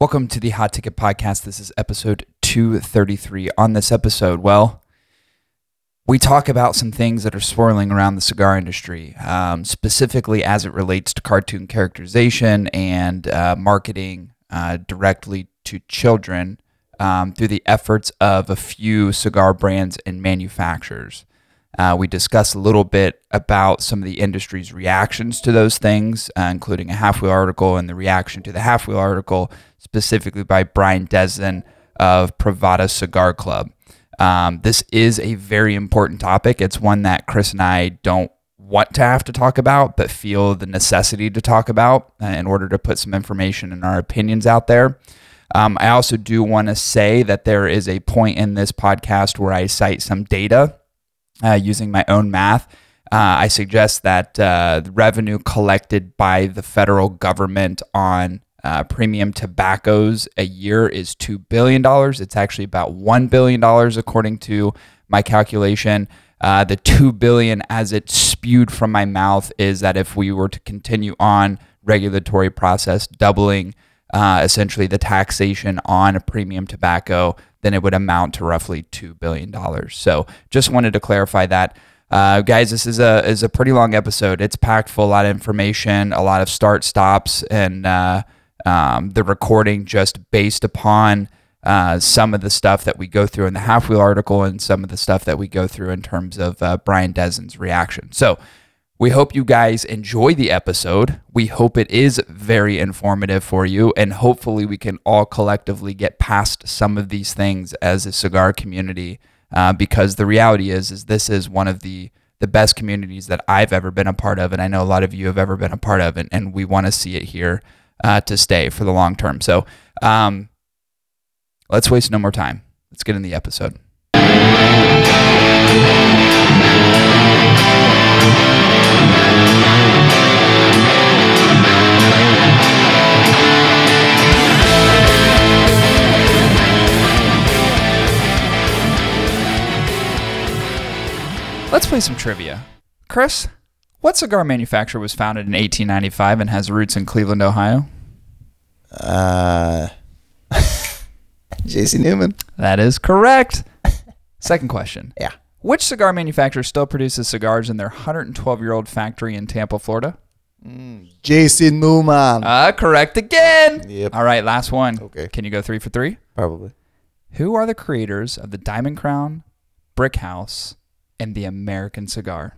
Welcome to the Hot Ticket Podcast. This is episode 233. On this episode, well, we talk about some things that are swirling around the cigar industry, um, specifically as it relates to cartoon characterization and uh, marketing uh, directly to children um, through the efforts of a few cigar brands and manufacturers. Uh, we discuss a little bit about some of the industry's reactions to those things, uh, including a half wheel article and the reaction to the half wheel article, specifically by Brian Desdin of Privada Cigar Club. Um, this is a very important topic. It's one that Chris and I don't want to have to talk about, but feel the necessity to talk about uh, in order to put some information and our opinions out there. Um, I also do want to say that there is a point in this podcast where I cite some data uh, using my own math. Uh, I suggest that uh, revenue collected by the federal government on uh, premium tobaccos a year is $2 billion. It's actually about $1 billion, according to my calculation. Uh, the 2 billion as it spewed from my mouth is that if we were to continue on regulatory process, doubling uh, essentially the taxation on a premium tobacco, then it would amount to roughly $2 billion. So just wanted to clarify that. Uh, guys, this is a is a pretty long episode. It's packed full, a lot of information, a lot of start stops, and uh, um, the recording just based upon uh, some of the stuff that we go through in the half wheel article and some of the stuff that we go through in terms of uh, Brian Desdin's reaction. So we hope you guys enjoy the episode. We hope it is very informative for you, and hopefully, we can all collectively get past some of these things as a cigar community. Uh, because the reality is, is this is one of the the best communities that I've ever been a part of, and I know a lot of you have ever been a part of, and, and we want to see it here uh, to stay for the long term. So, um, let's waste no more time. Let's get in the episode. Let's play some trivia. Chris, what cigar manufacturer was founded in 1895 and has roots in Cleveland, Ohio? Uh, JC Newman. That is correct. Second question. Yeah. Which cigar manufacturer still produces cigars in their 112 year old factory in Tampa, Florida? JC Newman. Uh, correct again. Yep. All right, last one. Okay. Can you go three for three? Probably. Who are the creators of the Diamond Crown, Brick House, and the American cigar?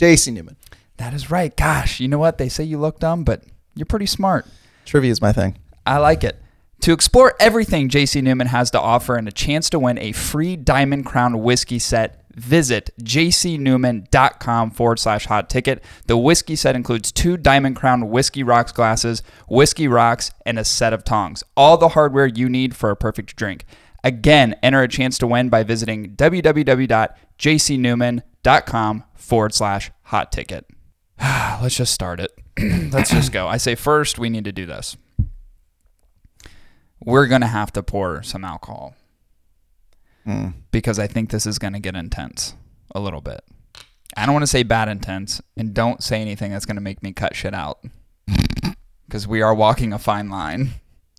JC Newman. That is right. Gosh, you know what? They say you look dumb, but you're pretty smart. Trivia is my thing. I like it. To explore everything JC Newman has to offer and a chance to win a free Diamond Crown whiskey set, visit jcnewman.com forward slash hot ticket. The whiskey set includes two Diamond Crown Whiskey Rocks glasses, whiskey rocks, and a set of tongs. All the hardware you need for a perfect drink. Again, enter a chance to win by visiting www.jcnewman.com forward slash hot ticket. Let's just start it. Let's just go. I say first, we need to do this we're going to have to pour some alcohol hmm. because I think this is going to get intense a little bit. I don't want to say bad intense and don't say anything that's going to make me cut shit out because we are walking a fine line.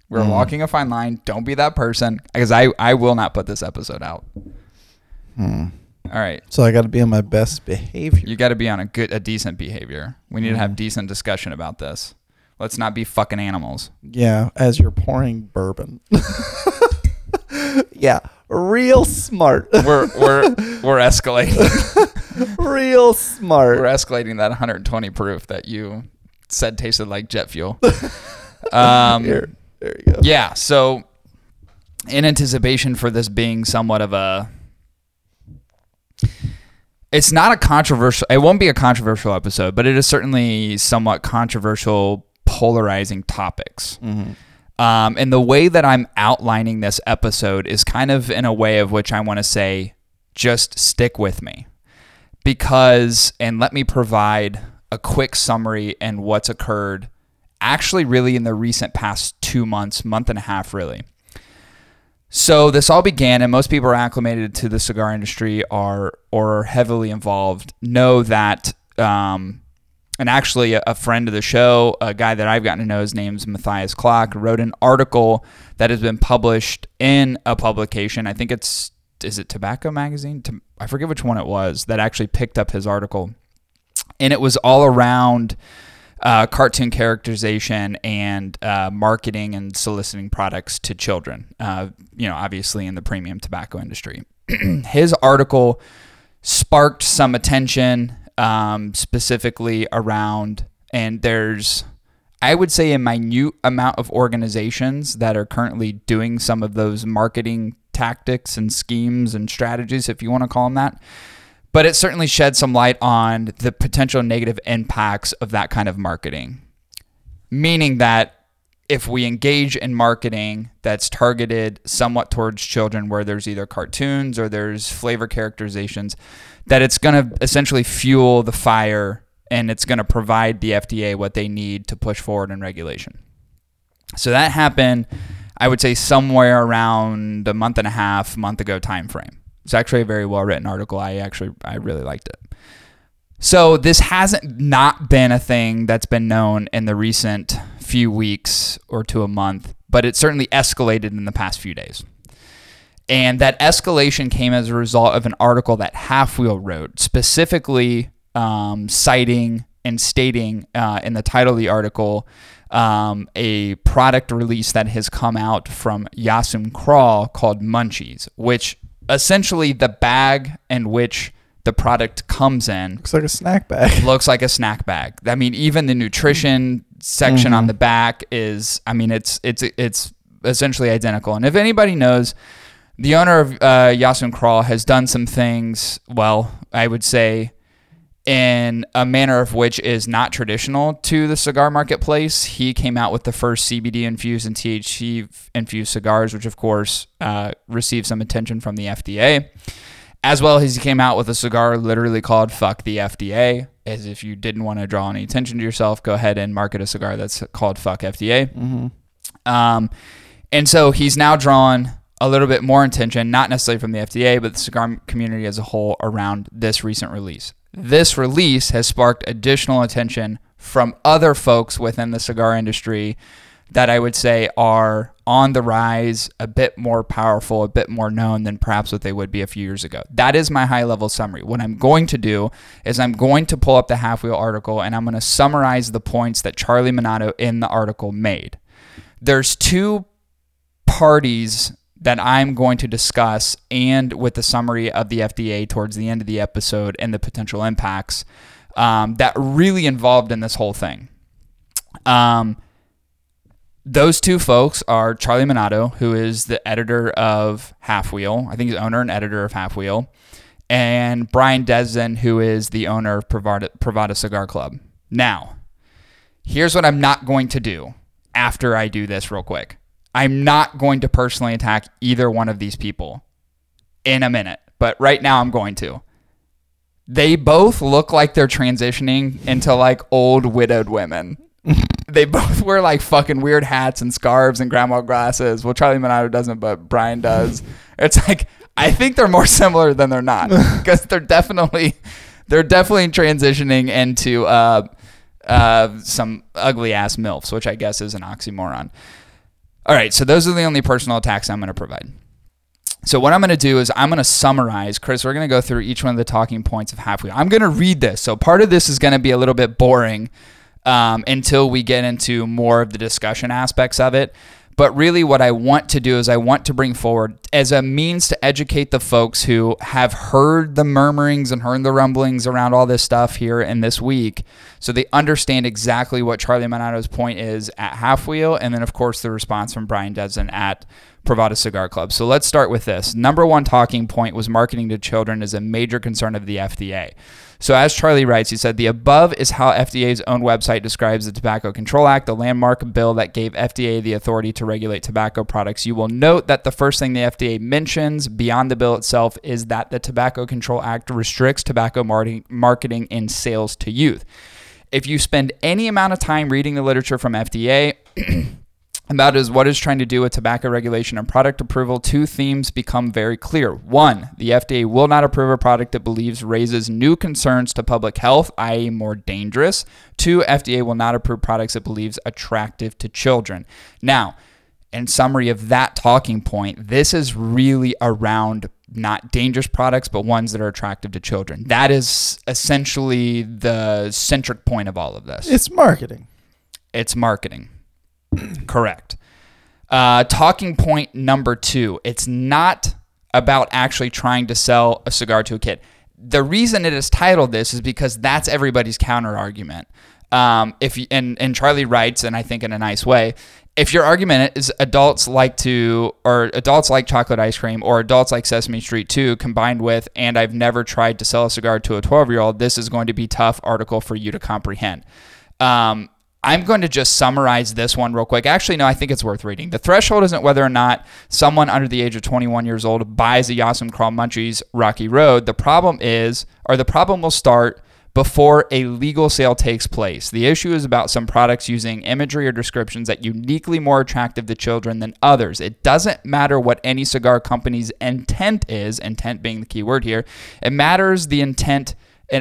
We're hmm. walking a fine line. Don't be that person because I, I will not put this episode out. Hmm. All right. So I got to be on my best behavior. You got to be on a good, a decent behavior. We need to have decent discussion about this. Let's not be fucking animals. yeah, as you're pouring bourbon. yeah, real smart. We're, we're, we're escalating. real smart. We're escalating that 120 proof that you said tasted like jet fuel. Um, Here, there you go. yeah. So, in anticipation for this being somewhat of a, it's not a controversial. It won't be a controversial episode, but it is certainly somewhat controversial, polarizing topics. Um, and the way that I'm outlining this episode is kind of in a way of which I want to say, just stick with me because, and let me provide a quick summary and what's occurred actually really in the recent past two months, month and a half, really. So this all began, and most people are acclimated to the cigar industry, are or are heavily involved, know that um, and actually a, a friend of the show, a guy that I've gotten to know, his name's Matthias Klock, wrote an article that has been published in a publication. I think it's is it Tobacco Magazine? I forget which one it was that actually picked up his article, and it was all around uh, cartoon characterization and uh, marketing and soliciting products to children. Uh, you know, obviously in the premium tobacco industry. his article sparked some attention, um, specifically around, and there's I would say a minute amount of organizations that are currently doing some of those marketing tactics and schemes and strategies, if you want to call them that. But it certainly shed some light on the potential negative impacts of that kind of marketing. Meaning that if we engage in marketing that's targeted somewhat towards children, where there's either cartoons or there's flavor characterizations, that it's going to essentially fuel the fire and it's going to provide the FDA what they need to push forward in regulation. So that happened, I would say, somewhere around a month and a half, month ago time frame. It's actually a very well written article. I actually I really liked it. So this hasn't not been a thing that's been known in the recent few weeks or to a month, but it certainly escalated in the past few days. And that escalation came as a result of an article that Half Wheel wrote, specifically um, citing and stating uh, in the title of the article um, a product release that has come out from Jas Sum Kral called Munchies, which essentially the bag in which the product comes in Looks like a snack bag. looks like a snack bag. I mean, even the nutrition section on Mhm. the back is, I mean, it's it's it's essentially identical. And if anybody knows, the owner of uh, Jas Sum Kral has done some things. Well, I would say in a manner of which is not traditional to the cigar marketplace. He came out with the first CBD infused and THC infused cigars, which of course uh, received some attention from the FDA. As well as he came out with a cigar literally called Fuck the FDA. As if you didn't want to draw any attention to yourself, go ahead and market a cigar that's called Fuck FDA. Mm-hmm. Um, and so he's now drawn a little bit more attention, not necessarily from the FDA, but the cigar community as a whole around this recent release. This release has sparked additional attention from other folks within the cigar industry that I would say are on the rise, a bit more powerful, a bit more known than perhaps what they would be a few years ago. That is my high level summary. What I'm going to do is I'm going to pull up the half wheel article and I'm going to summarize the points that Charlie Minato in the article made. There's two parties that I'm going to discuss and with the summary of the FDA towards the end of the episode and the potential impacts um, that really involved in this whole thing. Um, those two folks are Charlie Minato, who is the editor of Half Wheel. I think he's owner and editor of Half Wheel. And Brian Desdin, who is the owner of Privada, Privada Cigar Club. Now, here's what I'm not going to do after I do this real quick. I'm not going to personally attack either one of these people in a minute, but right now I'm going to. They both look like they're transitioning into like old widowed women. they both wear like fucking weird hats and scarves and grandma glasses. Well, Charlie Minato doesn't, but Brian does. It's like I think they're more similar than they're not because they're definitely they're definitely transitioning into uh, uh, some ugly ass milfs, which I guess is an oxymoron. All right, so those are the only personal attacks I'm going to provide. So what I'm going to do is I'm going to summarize, Chris. We're going to go through each one of the talking points of half wheel. I'm going to read this. So part of this is going to be a little bit boring um, until we get into more of the discussion aspects of it. But really, what I want to do is I want to bring forward as a means to educate the folks who have heard the murmurings and heard the rumblings around all this stuff here in this week, so they understand exactly what Charlie Minato's point is at Half Wheel, and then of course the response from Brian Desdin at Privada Cigar Club. So let's start with this. Number one talking point was marketing to children is a major concern of the FDA. So, as Charlie writes, he said, The above is how FDA's own website describes the Tobacco Control Act, the landmark bill that gave FDA the authority to regulate tobacco products. You will note that the first thing the FDA mentions beyond the bill itself is that the Tobacco Control Act restricts tobacco marketing, and sales to youth. If you spend any amount of time reading the literature from FDA, And that is what is trying to do with tobacco regulation and product approval. Two themes become very clear. One, the FDA will not approve a product it believes raises new concerns to public health, i.e., more dangerous. Two, FDA will not approve products it believes attractive to children. Now, in summary of that talking point, this is really around not dangerous products, but ones that are attractive to children. That is essentially the centric point of all of this. It's marketing. It's marketing. Correct. Uh, talking point number two it's not about actually trying to sell a cigar to a kid. The reason it is titled this is because that's everybody's counter argument. Um, if you, and, and Charlie writes, and I think in a nice way, if your argument is adults like to or adults like chocolate ice cream or adults like Sesame Street 2 combined with and I've never tried to sell a cigar to a 12 year old, this is going to be tough article for you to comprehend. Um, I'm going to just summarize this one real quick. Actually, no, I think it's worth reading. The threshold isn't whether or not someone under the age of 21 years old buys a Jas Sum Kral Munchies Rocky Road. The problem is, or the problem will start before a legal sale takes place. The issue is about some products using imagery or descriptions that uniquely more attractive to children than others. It doesn't matter what any cigar company's intent is, intent being the key word here. It matters the intent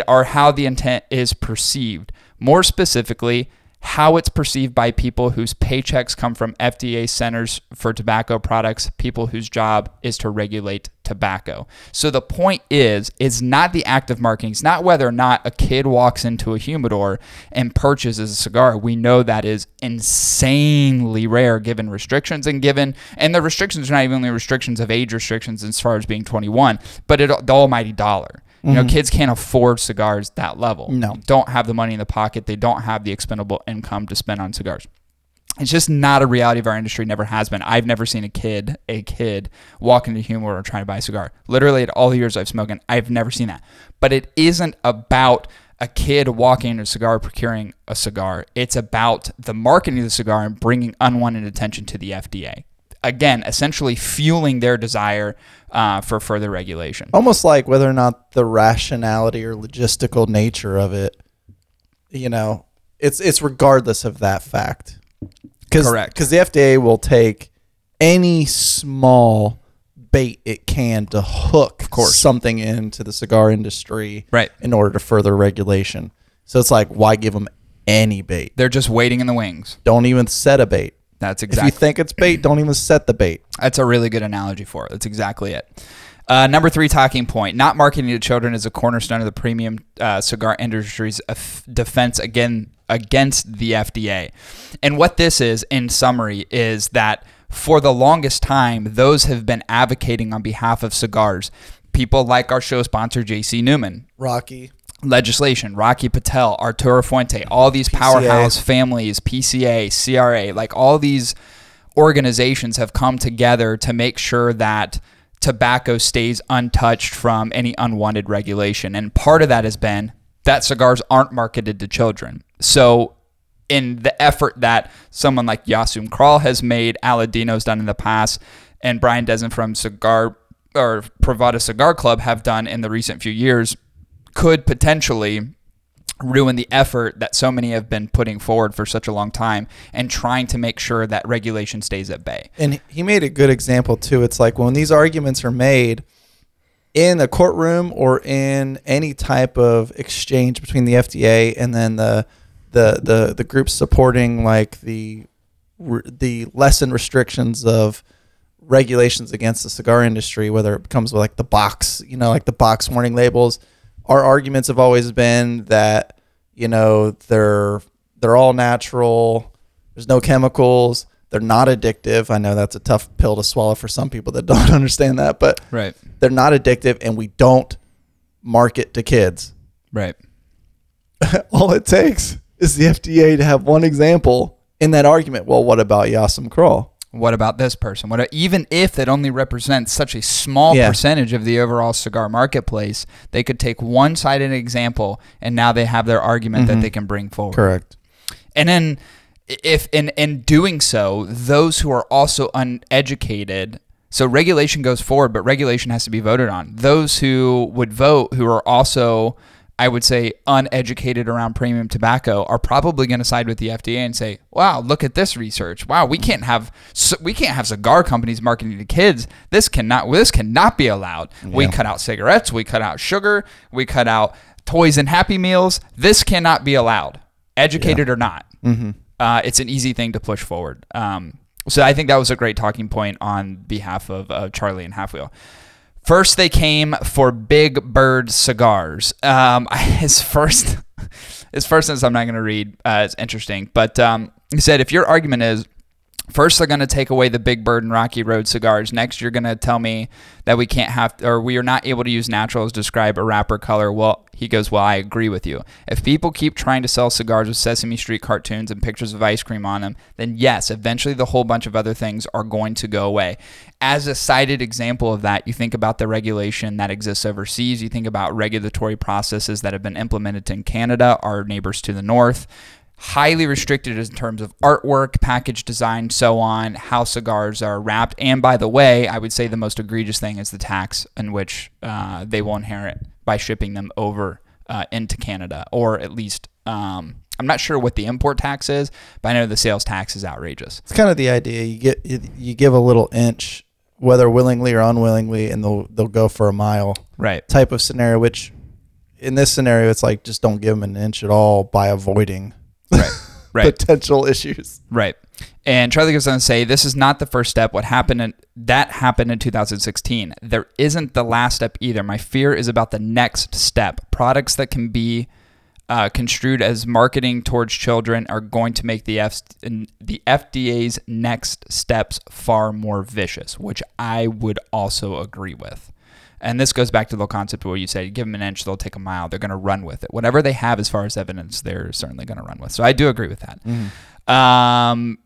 or how the intent is perceived. More specifically, how it's perceived by people whose paychecks come from FDA centers for tobacco products, people whose job is to regulate tobacco. So the point is, it's not the act of marketing. It's not whether or not a kid walks into a humidor and purchases a cigar. We know that is insanely rare given restrictions and given, and the restrictions are not even only restrictions of age restrictions as far as being 21, but it, the almighty dollar. You know, mm-hmm. kids can't afford cigars that level. No. Don't have the money in the pocket. They don't have the expendable income to spend on cigars. It's just not a reality of our industry. Never has been. I've never seen a kid, a kid, walk into humor or try to buy a cigar. Literally, at all the years I've smoked, I've never seen that. But it isn't about a kid walking into a cigar procuring a cigar. It's about the marketing of the cigar and bringing unwanted attention to the FDA. Again, essentially fueling their desire uh, for further regulation. Almost like whether or not the rationality or logistical nature of it, you know, it's it's regardless of that fact. Cause, Correct. Because the FDA will take any small bait it can to hook course. something into the cigar industry Right. in order to further regulation. So it's like, why give them any bait? They're just waiting in the wings. Don't even set a bait. That's exactly. If you think it's bait, don't even set the bait. That's a really good analogy for it. That's exactly it. Uh, number three talking point: not marketing to children is a cornerstone of the premium uh, cigar industry's af- defense again against the FDA. And what this is, in summary, is that for the longest time, those have been advocating on behalf of cigars. People like our show sponsor, JC Newman, Rocky. Legislation, Rocky Patel, Arturo Fuente, all these powerhouse families, PCA, CRA, like all these organizations have come together to make sure that tobacco stays untouched from any unwanted regulation. And part of that has been that cigars aren't marketed to children. So in the effort that someone like Jas Sum Kral has made, Aladino's done in the past, and Brian Desdin from Cigar or Privada Cigar Club have done in the recent few years, could potentially ruin the effort that so many have been putting forward for such a long time and trying to make sure that regulation stays at bay. And he made a good example too. It's like when these arguments are made in a courtroom or in any type of exchange between the FDA and then the the the, the groups supporting like the the lesson restrictions of regulations against the cigar industry, whether it comes with like the box, you know, like the box warning labels. Our arguments have always been that you know they're they're all natural. There's no chemicals. They're not addictive. I know that's a tough pill to swallow for some people that don't understand that, but Right. they're not addictive, and we don't market to kids. Right. All it takes is the FDA to have one example in that argument. Well, what about Jas Sum Kral? What about this person? What even if it only represents such a small Yeah. percentage of the overall cigar marketplace, they could take one sided example and now they have their argument that mm-hmm. they can bring forward. Correct. And then if in in doing so, those who are also uneducated, so regulation goes forward, but regulation has to be voted on. Those who would vote who are also I would say, uneducated around premium tobacco are probably going to side with the FDA and say, "Wow, look at this research. Wow, we can't have we can't have cigar companies marketing to kids. This cannot this cannot be allowed. We cut out cigarettes. We cut out sugar. We cut out toys and Happy Meals. This cannot be allowed, educated or not. Uh, it's an easy thing to push forward. Um, so I think that was a great talking point on behalf of uh, Charlie and Half Wheel. First, they came for Big Bird cigars. Um, his first, his first sentence I'm not going to read. Uh, it's interesting, but um, he said, if your argument is First, they're going to take away the Big Bird and Rocky Road cigars. Next, you're going to tell me that we can't have, or we are not able to use naturals to describe a wrapper color. Well, he goes, Well, I agree with you. If people keep trying to sell cigars with Sesame Street cartoons and pictures of ice cream on them, then yes, eventually the whole bunch of other things are going to go away. As a cited example of that, you think about the regulation that exists overseas, you think about regulatory processes that have been implemented in Canada, our neighbors to the north highly restricted in terms of artwork, package design, so on, how cigars are wrapped. And by the way, I would say the most egregious thing is the tax in which uh, they will inherit by shipping them over uh, into Canada, or at least. Um, I'm not sure what the import tax is, but I know the sales tax is outrageous. It's kind of the idea. You get you, you give a little inch, whether willingly or unwillingly, and they'll they'll go for a mile Right. type of scenario. Which in this scenario, it's like just don't give them an inch at all by avoiding Right. Right. potential issues. Right. And Charlie goes on to say, this is not the first step. What happened in that happened in 2016. There isn't the last step either. My fear is about the next step. Products that can be uh, construed as marketing towards children are going to make the F- the FDA's next steps far more vicious, which I would also agree with. And this goes back to the concept where you say, give them an inch, they'll take a mile. They're going to run with it. Whatever they have as far as evidence, they're certainly going to run with. So I do agree with that. Um,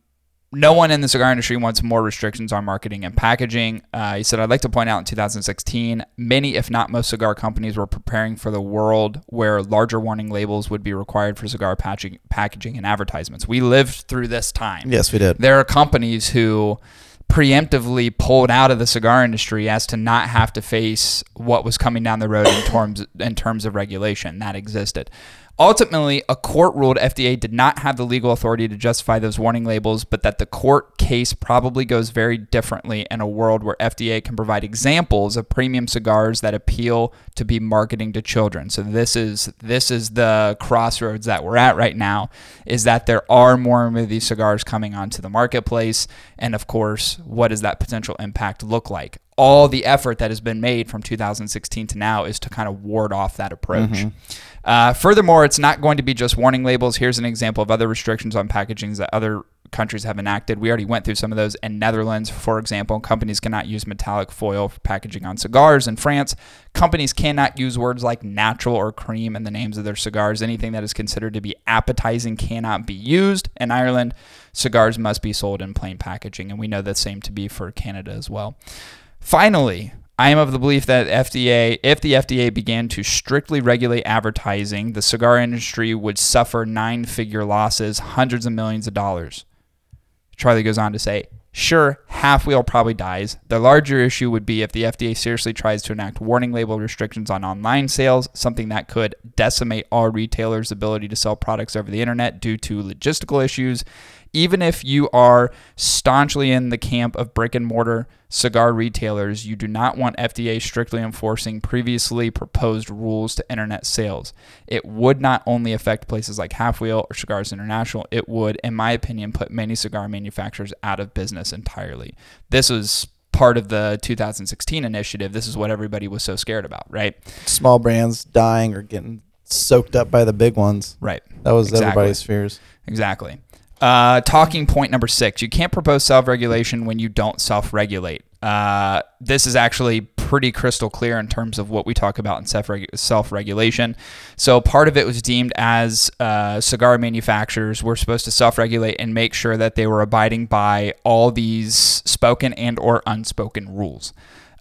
no one in the cigar industry wants more restrictions on marketing and packaging. Uh, he said, I'd like to point out in 2016, many, if not most, cigar companies were preparing for the world where larger warning labels would be required for cigar packaging, packaging and advertisements. We lived through this time. Yes, we did. There are companies who preemptively pulled out of the cigar industry as to not have to face what was coming down the road in terms in terms of regulation that existed. Ultimately, a court ruled FDA did not have the legal authority to justify those warning labels, but that the court case probably goes very differently in a world where FDA can provide examples of premium cigars that appeal to be marketing to children. So this is this is the crossroads that we're at right now is that there are more of these cigars coming onto the marketplace and of course, what does that potential impact look like? All the effort that has been made from 2016 to now is to kind of ward off that approach. Mm-hmm. Uh, furthermore, it's not going to be just warning labels. Here's an example of other restrictions on packagings that other countries have enacted. We already went through some of those. In Netherlands, for example, companies cannot use metallic foil for packaging on cigars. In France, companies cannot use words like natural or cream in the names of their cigars. Anything that is considered to be appetizing cannot be used. In Ireland, cigars must be sold in plain packaging, and we know the same to be for Canada as well. Finally, I am of the belief that FDA, if the FDA began to strictly regulate advertising, the cigar industry would suffer nine-figure losses, hundreds of millions of dollars. Charlie goes on to say, Sure, half wheel probably dies. The larger issue would be if the FDA seriously tries to enact warning label restrictions on online sales, something that could decimate all retailers' ability to sell products over the internet due to logistical issues. Even if you are staunchly in the camp of brick and mortar cigar retailers, you do not want FDA strictly enforcing previously proposed rules to internet sales. It would not only affect places like Half Wheel or Cigars International, it would, in my opinion, put many cigar manufacturers out of business entirely. This was part of the 2016 initiative. This is what everybody was so scared about, right? Small brands dying or getting soaked up by the big ones. Right. That was Exactly. everybody's fears. Exactly. Uh, talking point number six: you can't propose self-regulation when you don't self-regulate. Uh, this is actually pretty crystal clear in terms of what we talk about in self-regu- self-regulation. So part of it was deemed as uh, cigar manufacturers were supposed to self-regulate and make sure that they were abiding by all these spoken and or unspoken rules.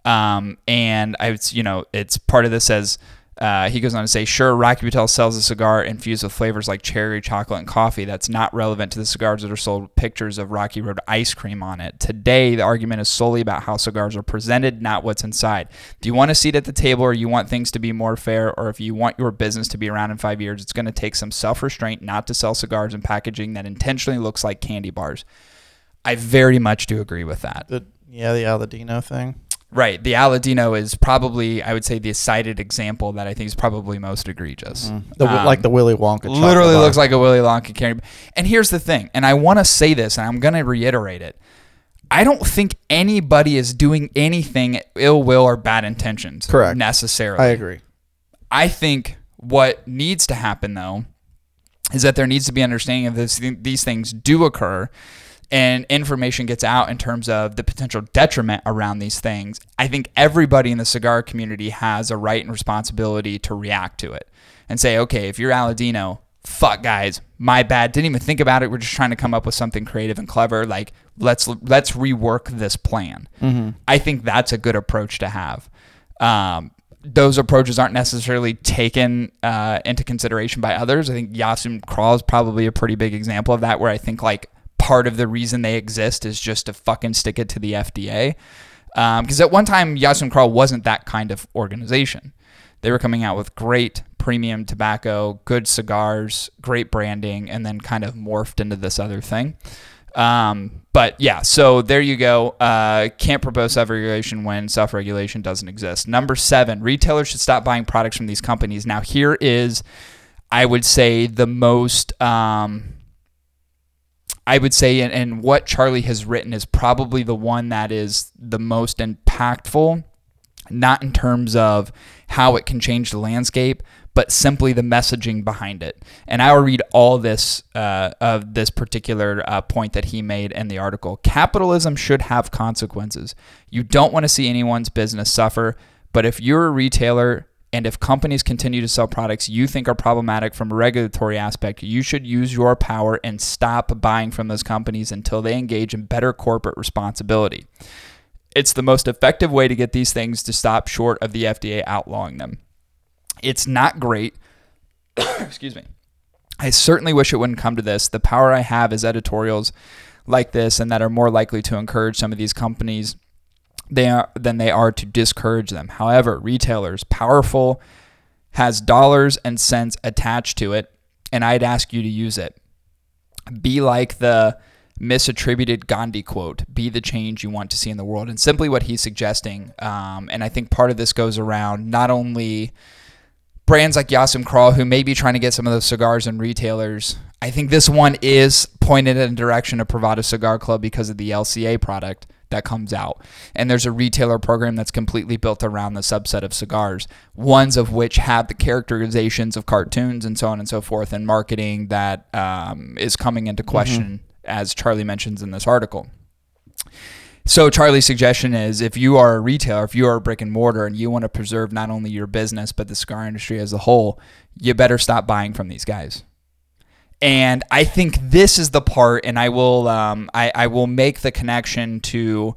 Um, and I, you know, it's part of this says Uh, he goes on to say, sure, Rocky Patel sells a cigar infused with flavors like cherry, chocolate, and coffee. That's not relevant to the cigars that are sold with pictures of Rocky Road ice cream on it. Today, the argument is solely about how cigars are presented, not what's inside. Do you want a seat at the table or you want things to be more fair? Or if you want your business to be around in five years, it's going to take some self restraint not to sell cigars and packaging that intentionally looks like candy bars. I very much do agree with that. The, yeah, the Aladino thing. Right. The Aladino is probably, I would say, the cited example that I think is probably most egregious. The, Um, like the Willy Wonka. literally bar. looks like a Willy Wonka candy. And here's the thing, and I want to say this, and I'm going to reiterate it. I don't think anybody is doing anything ill will or bad intentions. Correct. Necessarily. I agree. I think what needs to happen though is that there needs to be understanding of this these things do occur and information gets out in terms of the potential detriment around these things. I think everybody in the cigar community has a right and responsibility to react to it and say, okay, if you're Aladino, fuck guys, my bad. Didn't even think about it. We're just trying to come up with something creative and clever. Like let's let's rework this plan. I think that's a good approach to have. Um, those approaches aren't necessarily taken uh, into consideration by others. I think Jas Sum Kral is probably a pretty big example of that, where I think like part of the reason they exist is just to fucking stick it to the FDA. Because at one time, Jas Sum Kral wasn't that kind of organization. They were coming out with great premium tobacco, good cigars, great branding, and then kind of morphed into this other thing. Um, but yeah, so there you go. Uh, can't propose self-regulation when self-regulation doesn't exist. Number seven, retailers should stop buying products from these companies. Now here is, I would say, the most. Um, I would say, and, and what Charlie has written is probably the one that is the most impactful, not in terms of how it can change the landscape, but simply the messaging behind it. And I will read all this uh, of this particular uh, point that he made in the article. Capitalism should have consequences. You don't want to see anyone's business suffer, but if you're a retailer and if companies continue to sell products you think are problematic from a regulatory aspect, you should use your power and stop buying from those companies until they engage in better corporate responsibility. It's the most effective way to get these things to stop short of the FDA outlawing them. It's not great. Excuse me. I certainly wish it wouldn't come to this. The power I have is editorials like this and that are more likely to encourage some of these companies they are, than they are to discourage them. However, retailers, powerful, has dollars and cents attached to it, and I'd ask you to use it. Be like the misattributed Gandhi quote be the change you want to see in the world. And simply what he's suggesting, um, and I think part of this goes around not only brands like Jas Sum Kral, who may be trying to get some of those cigars and retailers. I think this one is pointed in the direction of Privada Cigar Club because of the LCA product that comes out. And there's a retailer program that's completely built around the subset of cigars, ones of which have the characterizations of cartoons and so on and so forth, and marketing that um, is coming into question, as Charlie mentions in this article. So Charlie's suggestion is if you are a retailer, if you are a brick and mortar and you want to preserve not only your business but the cigar industry as a whole, you better stop buying from these guys. And I think this is the part, and I will um, I, I will make the connection to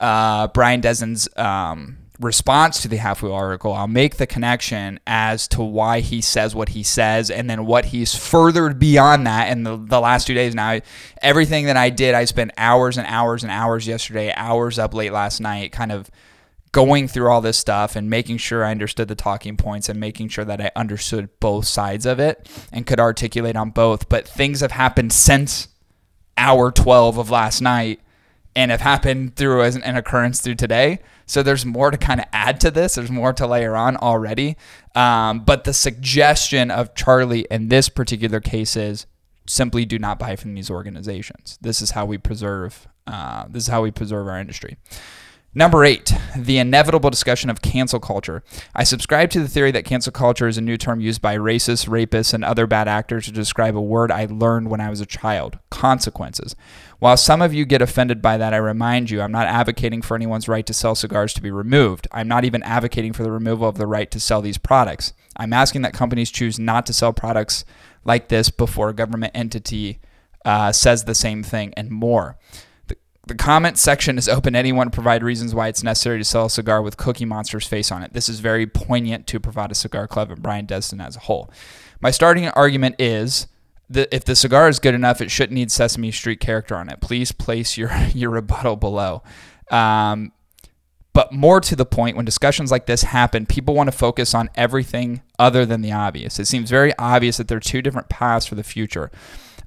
uh, Brian Desdin's um, response to the half wheel article. I'll make the connection as to why he says what he says, and then what he's furthered beyond that in the, the last two days. Now, everything that I did, I spent hours and hours and hours yesterday, hours up late last night, kind of going through all this stuff and making sure I understood the talking points and making sure that I understood both sides of it and could articulate on both. But things have happened since hour 12 of last night and have happened through as an occurrence through today. So there's more to kind of add to this. There's more to layer on already. Um, but the suggestion of Charlie in this particular case is simply do not buy from these organizations. This is how we preserve. Uh, this is how we preserve our industry. Number eight, the inevitable discussion of cancel culture. I subscribe to the theory that cancel culture is a new term used by racists, rapists, and other bad actors to describe a word I learned when I was a child consequences. While some of you get offended by that, I remind you I'm not advocating for anyone's right to sell cigars to be removed. I'm not even advocating for the removal of the right to sell these products. I'm asking that companies choose not to sell products like this before a government entity uh, says the same thing and more. The comment section is open to anyone to provide reasons why it's necessary to sell a cigar with Cookie Monster's face on it. This is very poignant to Privada Cigar Club and Brian Desdin as a whole. My starting argument is that if the cigar is good enough, it shouldn't need Sesame Street character on it. Please place your, your rebuttal below. Um, but more to the point, when discussions like this happen, people want to focus on everything other than the obvious. It seems very obvious that there are two different paths for the future.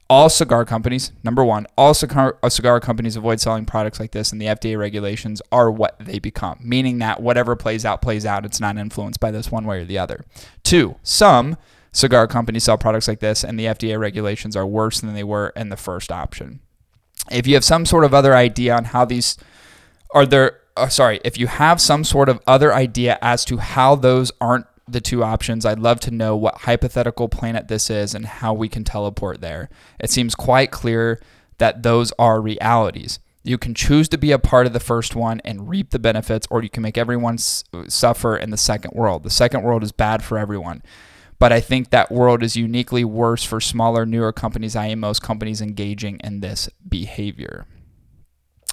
All cigar companies, number one, all cigar, uh, cigar companies avoid selling products like this, and the FDA regulations are what they become, meaning that whatever plays out, plays out. It's not influenced by this one way or the other. Two, some cigar companies sell products like this, and the FDA regulations are worse than they were in the first option. If you have some sort of other idea on how these are there uh, sorry, if you have some sort of other idea as to how those aren't the two options, I'd love to know what hypothetical planet this is and how we can teleport there. It seems quite clear that those are realities. You can choose to be a part of the first one and reap the benefits, or you can make everyone s- suffer in the second world. The second world is bad for everyone. But I think that world is uniquely worse for smaller, newer companies, i.e., most companies engaging in this behavior.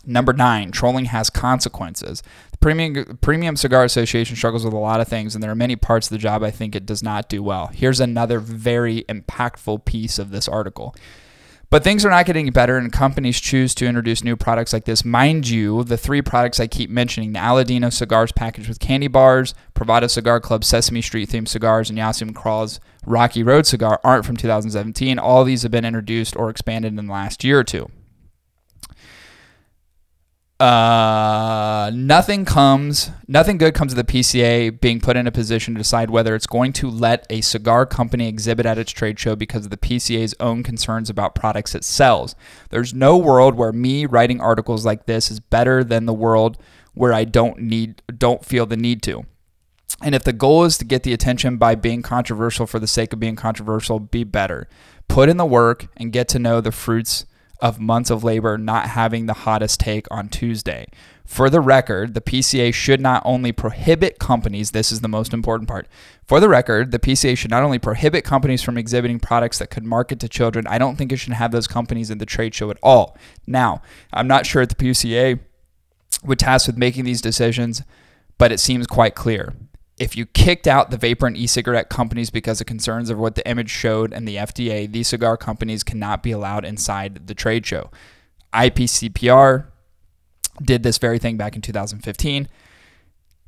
Number nine, trolling has consequences. Premium, Premium Cigar Association struggles with a lot of things, and there are many parts of the job I think it does not do well. Here's another very impactful piece of this article. But things are not getting better, and companies choose to introduce new products like this. Mind you, the three products I keep mentioning the Aladino cigars packaged with candy bars, Privada Cigar Club Sesame Street themed cigars, and Jas Sum Kral's Rocky Road cigar aren't from 2017. All these have been introduced or expanded in the last year or two. Uh, nothing comes, nothing good comes of the PCA being put in a position to decide whether it's going to let a cigar company exhibit at its trade show because of the PCA's own concerns about products it sells. There's no world where me writing articles like this is better than the world where I don't need, don't feel the need to. And if the goal is to get the attention by being controversial for the sake of being controversial, be better. Put in the work and get to know the fruits of months of labor not having the hottest take on Tuesday. For the record, the PCA should not only prohibit companies, this is the most important part. For the record, the PCA should not only prohibit companies from exhibiting products that could market to children, I don't think it should have those companies in the trade show at all. Now, I'm not sure if the PCA would task with making these decisions, but it seems quite clear. If you kicked out the vapor and e-cigarette companies because of concerns of what the image showed and the FDA, these cigar companies cannot be allowed inside the trade show. IPCPR did this very thing back in 2015.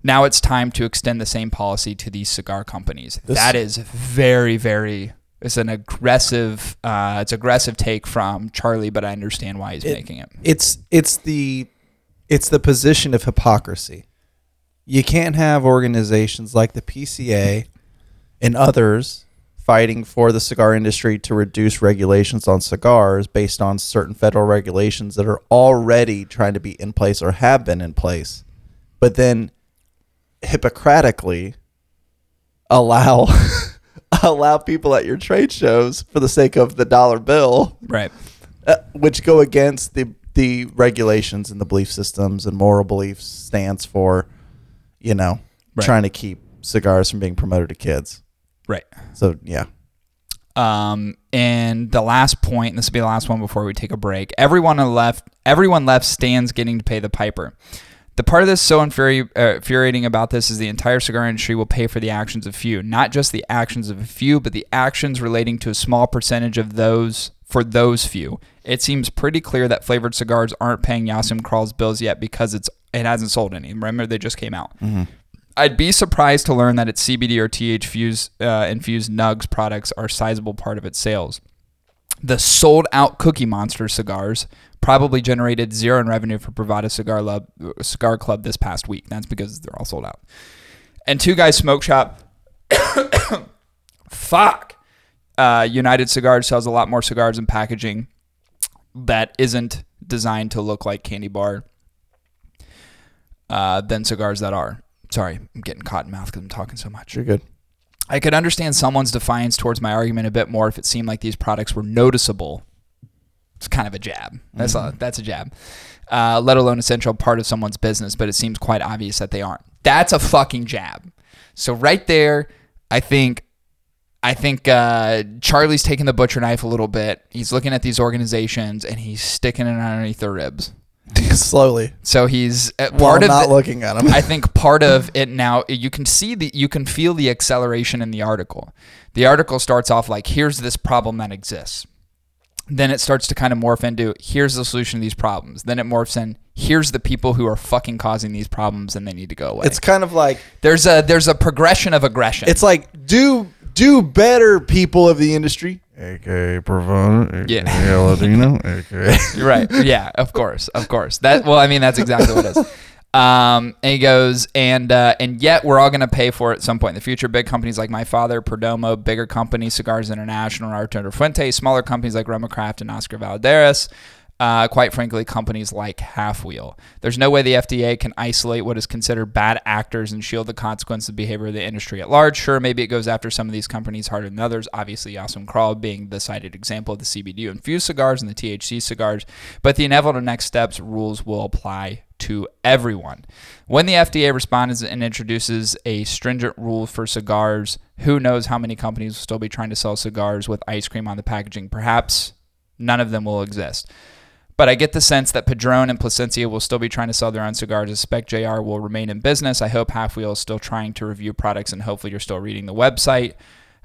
Now it's time to extend the same policy to these cigar companies. This- that is very, very. It's an aggressive. Uh, it's aggressive take from Charlie, but I understand why he's It- making it. it's it's the it's the position of hypocrisy. You can't have organizations like the PCA and others fighting for the cigar industry to reduce regulations on cigars based on certain federal regulations that are already trying to be in place or have been in place. But then hypocritically allow allow people at your trade shows for the sake of the dollar bill Right. uh, which go against the the regulations and the belief systems and moral beliefs stands for, you know, Right. trying to keep cigars from being promoted to kids. Right. So yeah, Um, and the last point, and this will be the last one before we take a break. Everyone on the left, everyone left stands getting to pay the piper. The part of this so infuri- uh, infuriating about this is the entire cigar industry will pay for the actions of few, not just the actions of a few, but the actions relating to a small percentage of those for those few. It seems pretty clear that flavored cigars aren't paying Jas Sum Kral's bills yet because it's it hasn't sold any. Remember, they just came out. I'd be surprised to learn that its CBD or TH fuse, uh, infused Nugs products are a sizable part of its sales. The sold out Cookie Monster cigars probably generated zero in revenue for Privada Cigar, Lub, Cigar Club this past week. That's because they're all sold out. And Two Guys Smoke Shop, fuck. Uh, United Cigars sells a lot more cigars and packaging that isn't designed to look like candy bar uh, than cigars that are. Sorry, I'm getting caught in mouth because I'm talking so much. you're good. I could understand someone's defiance towards my argument a bit more if it seemed like these products were noticeable. It's kind of a jab. That's a that's a jab. Uh, let alone essential part of someone's business, but it seems quite obvious that they aren't. That's a fucking jab. So right there, I think I think uh, Charlie's taking the butcher knife a little bit. He's looking at these organizations and he's sticking it underneath their ribs. slowly. So he's uh, part of not the- looking at them. I think part of it now you can see the you can feel the acceleration in the article. The article starts off like here's this problem that exists. Then it starts to kind of morph into here's the solution to these problems. Then it morphs in here's the people who are fucking causing these problems and they need to go away. it's kind of like there's a there's a progression of aggression. it's like do do better, people of the industry. AKA Yeah. AKA Latino, AKA. right. Yeah, of course, of course. That well, I mean, that's exactly what it is. Um, and he goes, and uh, and yet we're all going to pay for it at some point in the future. Big companies like my father, Perdomo, bigger companies, Cigars International, Arturo Fuente, smaller companies like Roma Craft and Oscar Valladares. Uh, quite frankly, companies like Half Wheel. There's no way the FDA can isolate what is considered bad actors and shield the consequences of behavior of the industry at large. Sure, maybe it goes after some of these companies harder than others. Obviously, Awesome Crawl being the cited example of the CBD infused cigars and the THC cigars. But the inevitable next steps rules will apply to everyone. When the FDA responds and introduces a stringent rule for cigars, who knows how many companies will still be trying to sell cigars with ice cream on the packaging? Perhaps none of them will exist. But I get the sense that Padron and Plasencia will still be trying to sell their own cigars. I suspect JR will remain in business. I hope Half Wheel is still trying to review products, and hopefully you're still reading the website.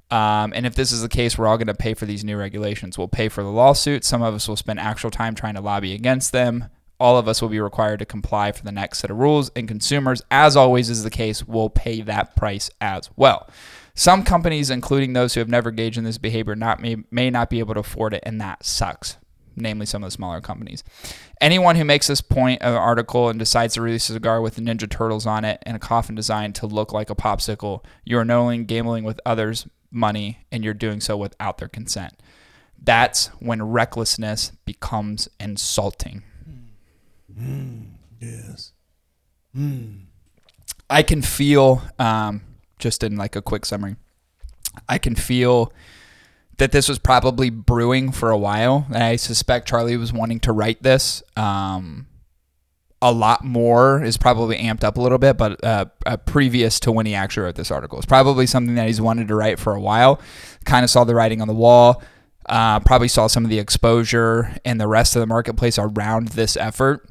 Um, and if this is the case, we're all going to pay for these new regulations. We'll pay for the lawsuit. Some of us will spend actual time trying to lobby against them. All of us will be required to comply for the next set of rules, and consumers, as always is the case, will pay that price as well. Some companies, including those who have never engaged in this behavior, not may, may not be able to afford it, and that sucks namely some of the smaller companies. Anyone who makes this point of an article and decides to release a cigar with Ninja Turtles on it and a coffin designed to look like a popsicle, you are not only gambling with others' money and you're doing so without their consent. That's when recklessness becomes insulting. Hmm. Hmm. Yes. Hmm. I can feel, um, just in like a quick summary, I can feel that this was probably brewing for a while. And I suspect Charlie was wanting to write this. Um, a lot more is probably amped up a little bit, but uh, uh, previous to when he actually wrote this article, it's probably something that he's wanted to write for a while. Kind of saw the writing on the wall. Uh, probably saw some of the exposure and the rest of the marketplace around this effort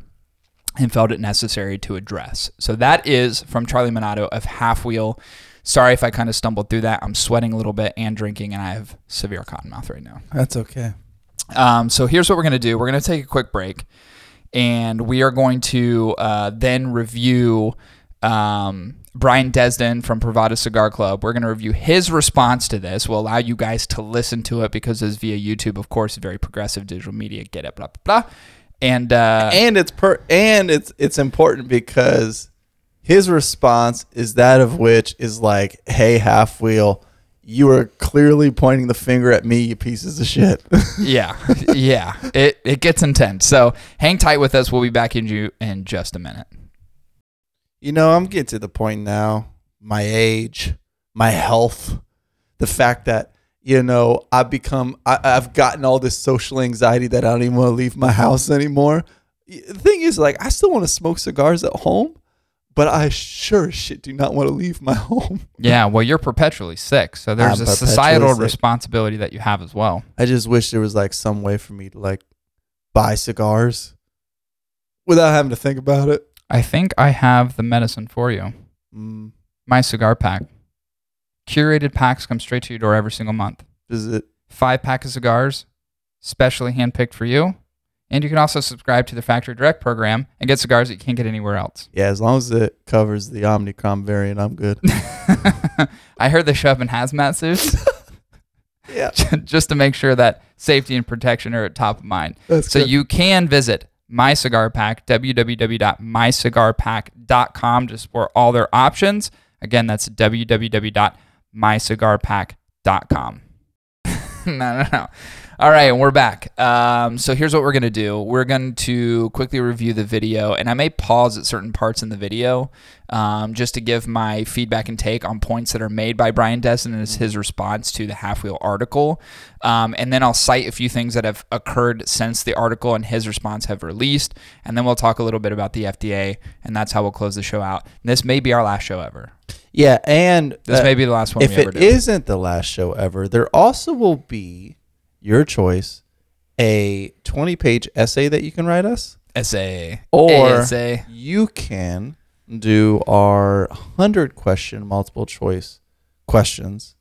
and felt it necessary to address. So that is from Charlie Minato of Half Wheel. Sorry if I kind of stumbled through that. I'm sweating a little bit and drinking, and I have severe cotton mouth right now. That's okay. Um, so here's what we're going to do. We're going to take a quick break, and we are going to uh, then review um, Brian Desdin from Privada Cigar Club. We're going to review his response to this. We'll allow you guys to listen to it because it's via YouTube, of course, very progressive digital media. Get it, blah blah blah. And uh, and it's per and it's it's important because his response is that of which is like, "Hey, half wheel, you are clearly pointing the finger at me, you pieces of shit." yeah, yeah, it it gets intense. So hang tight with us. We'll be back in you in just a minute. you know, I'm getting to the point now. My age, my health, the fact that you know I've become, I, I've gotten all this social anxiety that I don't even want to leave my house anymore. The thing is, like, I still want to smoke cigars at home, but I sure as shit do not want to leave my home. Yeah, well, you're perpetually sick, so there's I'm a societal sick. responsibility that you have as well. I just wish there was like some way for me to like buy cigars without having to think about it. I think I have the medicine for you. Mm, My cigar pack. Curated packs come straight to your door every single month. is it? Five pack of cigars, specially handpicked for you. And you can also subscribe to the Factory Direct program and get cigars that you can't get anywhere else. Yeah, as long as it covers the Omnicrom variant, I'm good. I heard they show up in hazmat suits yeah, just to make sure that safety and protection are at top of mind. that's So good. you can visit My Cigar Pack, www.mycigarpack.com to support all their options. Again, that's www.mycigarpack.com. no, no, no. All right, and we're back. Um, so here's what we're going to do. We're going to quickly review the video, and I may pause at certain parts in the video um, just to give my feedback and take on points that are made by Brian Desdin as his response to the Half Wheel article. Um, and then I'll cite a few things that have occurred since the article and his response have released. And then we'll talk a little bit about the FDA, and that's how we'll close the show out. This may be our last show ever. yeah, and This uh, may be the last one if we ever it isn't the last show ever, there also will be your choice a 20 page essay that you can write us. Essay. Or essay. you can do our 100 question multiple choice questions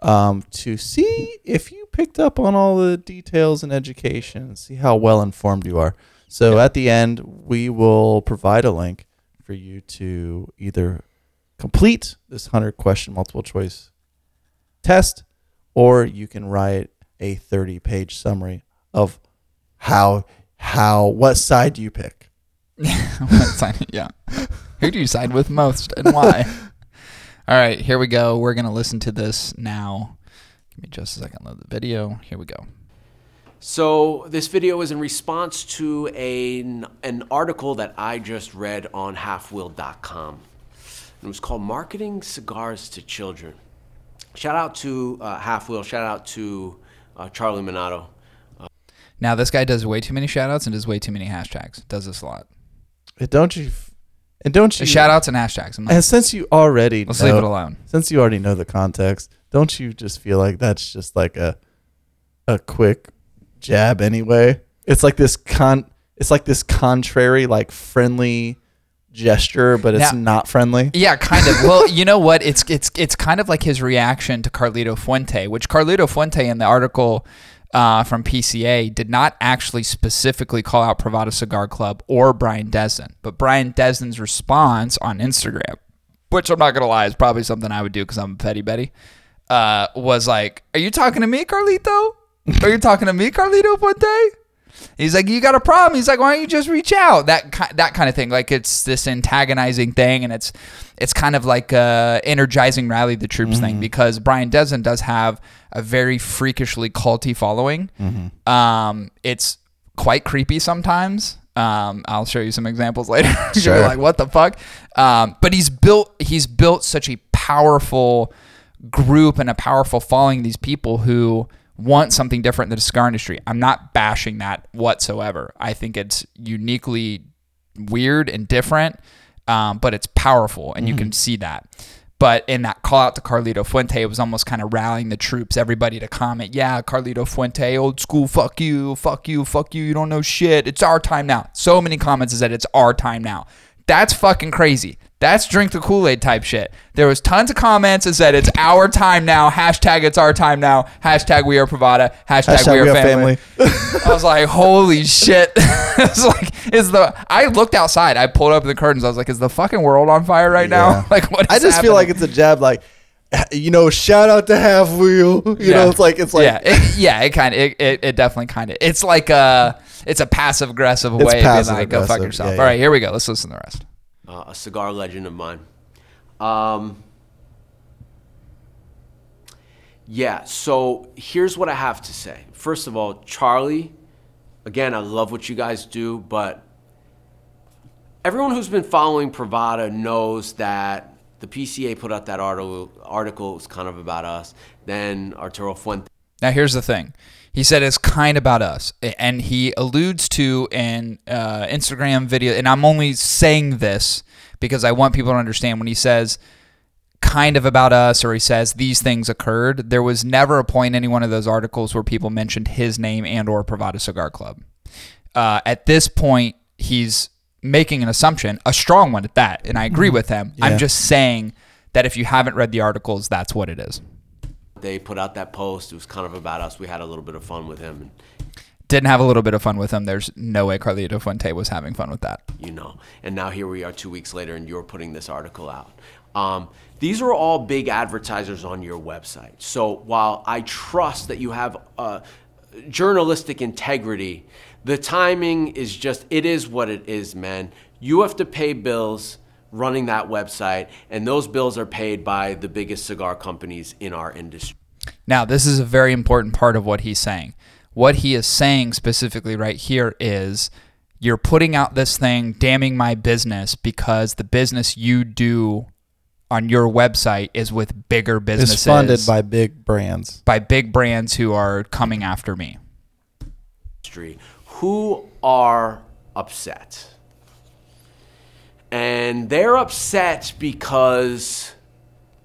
um, to see if you picked up on all the details in education, see how well informed you are. So Yeah. at the end, we will provide a link for you to either complete this 100 question multiple choice test or you can write a 30 page summary of how how what side do you pick yeah. Who do you side with most and why? All right, here we go. We're going to listen to this now. Give me just a second. Load the video. Here we go. So this video is in response to a, an article that I just read on halfwheel.com. It was called Marketing Cigars to Children. Shout out to uh, Halfwheel. Shout out to uh, Charlie Minato. Now, this guy does way too many shoutouts and does way too many hashtags. Does this a lot. and don't you f- and don't you Shout outs and hashtags. I'm not, and since you already let's know, leave it alone. since you already know the context don't you just feel like that's just like a a quick jab anyway it's like this con it's like this contrary like friendly gesture but it's Now- not friendly Yeah, kind of. Well, you know what? It's it's it's kind of like his reaction to Carlito Fuente, which Carlito Fuente in the article uh, from PCA did not actually specifically call out Privada Cigar Club or Brian Desdin, but Brian Desdin's response on Instagram, which I'm not gonna lie is probably something I would do because I'm a petty Betty, uh, was like, "Are you talking to me, Carlito? Are you talking to me, Carlito Fuente?" He's like, you got a problem. He's like, why don't you just reach out? That ki- that kind of thing. Like it's this antagonizing thing, and it's it's kind of like uh, energizing rally the troops thing because Brian Desdin does have a very freakishly culty following. Um, it's quite creepy sometimes. Um, I'll show you some examples later. Sure. You're like, what the fuck? Um, but he's built he's built such a powerful group and a powerful following. These people who want something different in the cigar industry. I'm not bashing that whatsoever. I think it's uniquely weird and different, um, but it's powerful, and you can see that. But in that call out to Carlito Fuente, it was almost kind of rallying the troops, everybody to comment, yeah, Carlito Fuente, old school, fuck you, fuck you, fuck you, you don't know shit. It's our time now. So many comments is that it's our time now. That's fucking crazy. That's drink the Kool Aid type shit. There was tons of comments that said it's our time now. Hashtag it's our time now. Hashtag we are Privada. Hashtag, Hashtag we are family. I was like, holy shit. it's like, is the, I looked outside. I pulled up the curtains. I was like, is the fucking world on fire right Yeah. now? Like, what i just feel like it's a jab like you know shout out to half wheel you Yeah. know it's like it's like yeah, it, yeah, it kind of, it, it, it definitely kind of, it's like a, it's a passive aggressive way of being like, go fuck yourself. Yeah, yeah. right, here we go. Let's listen to the rest. uh, a cigar legend of mine. Um, yeah, so here's what I have to say. First of all, Charlie, again, I love what you guys do, but everyone who's been following Privada knows that the PCA put out that article. Article was kind of about us. Then Arturo Fuente Now, here's the thing. He said it's kind about us, and he alludes to an uh, Instagram video, and I'm only saying this because I want people to understand when he says kind of about us or he says these things occurred there was never a point in any one of those articles where people mentioned his name and or Privada Cigar Club. Uh, at this point he's making an assumption a strong one at that and I agree with him. Yeah. I'm just saying that if you haven't read the articles that's what it is they put out that post. It was kind of about us. We had a little bit of fun with him, and didn't have a little bit of fun with him. There's no way Carlito Fuente was having fun with that. you know. And now here we are two weeks later, and you're putting this article out. Um, these are all big advertisers on your website. So while I trust that you have uh, journalistic integrity, the timing is just, it is what it is, man. You have to pay bills running that website, and those bills are paid by the biggest cigar companies in our industry. Now, this is a very important part of what he's saying. What he is saying specifically right here is you're putting out this thing damning my business because the business you do on your website is with bigger businesses it's funded by big brands by big brands who are coming after me. industry who are upset. And they're upset because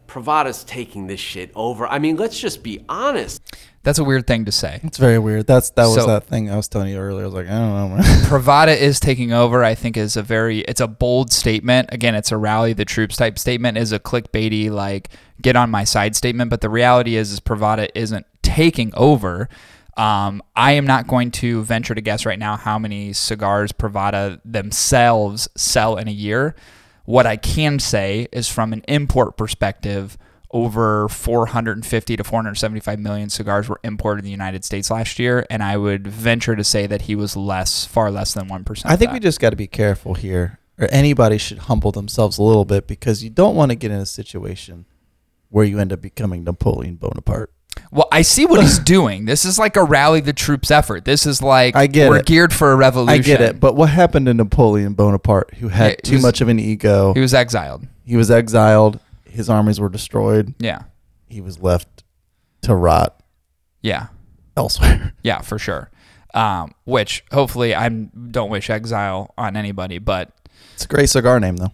Privada's taking this shit over. I mean, let's just be honest. That's a weird thing to say. It's very weird. That's that was So- that thing I was telling you earlier. I was like, I don't know. Man. Privada is taking over. I think is a very it's a bold statement. Again, it's a rally the troops type statement. Is a clickbaity like get on my side statement. But the reality is, is Privada isn't taking over. Um, I am not going to venture to guess right now how many cigars Privada themselves sell in a year. What I can say is from an import perspective, over 450 to 475 million cigars were imported in the United States last year, and I would venture to say that he was less, far less than one percent. I think we just got to be careful here, or anybody should humble themselves a little bit because you don't want to get in a situation where you end up becoming Napoleon Bonaparte. Well, I see what he's doing. This is like a rally the troops effort. This is like I get we're it. geared for a revolution. I get it, but what happened to Napoleon Bonaparte, who had Yeah, he too was- much of an ego? he was exiled. he was exiled. His armies were destroyed. Yeah, He was left to rot yeah, elsewhere. yeah, for sure. Um, which hopefully I don't wish exile on anybody, but It's a great cigar name, though.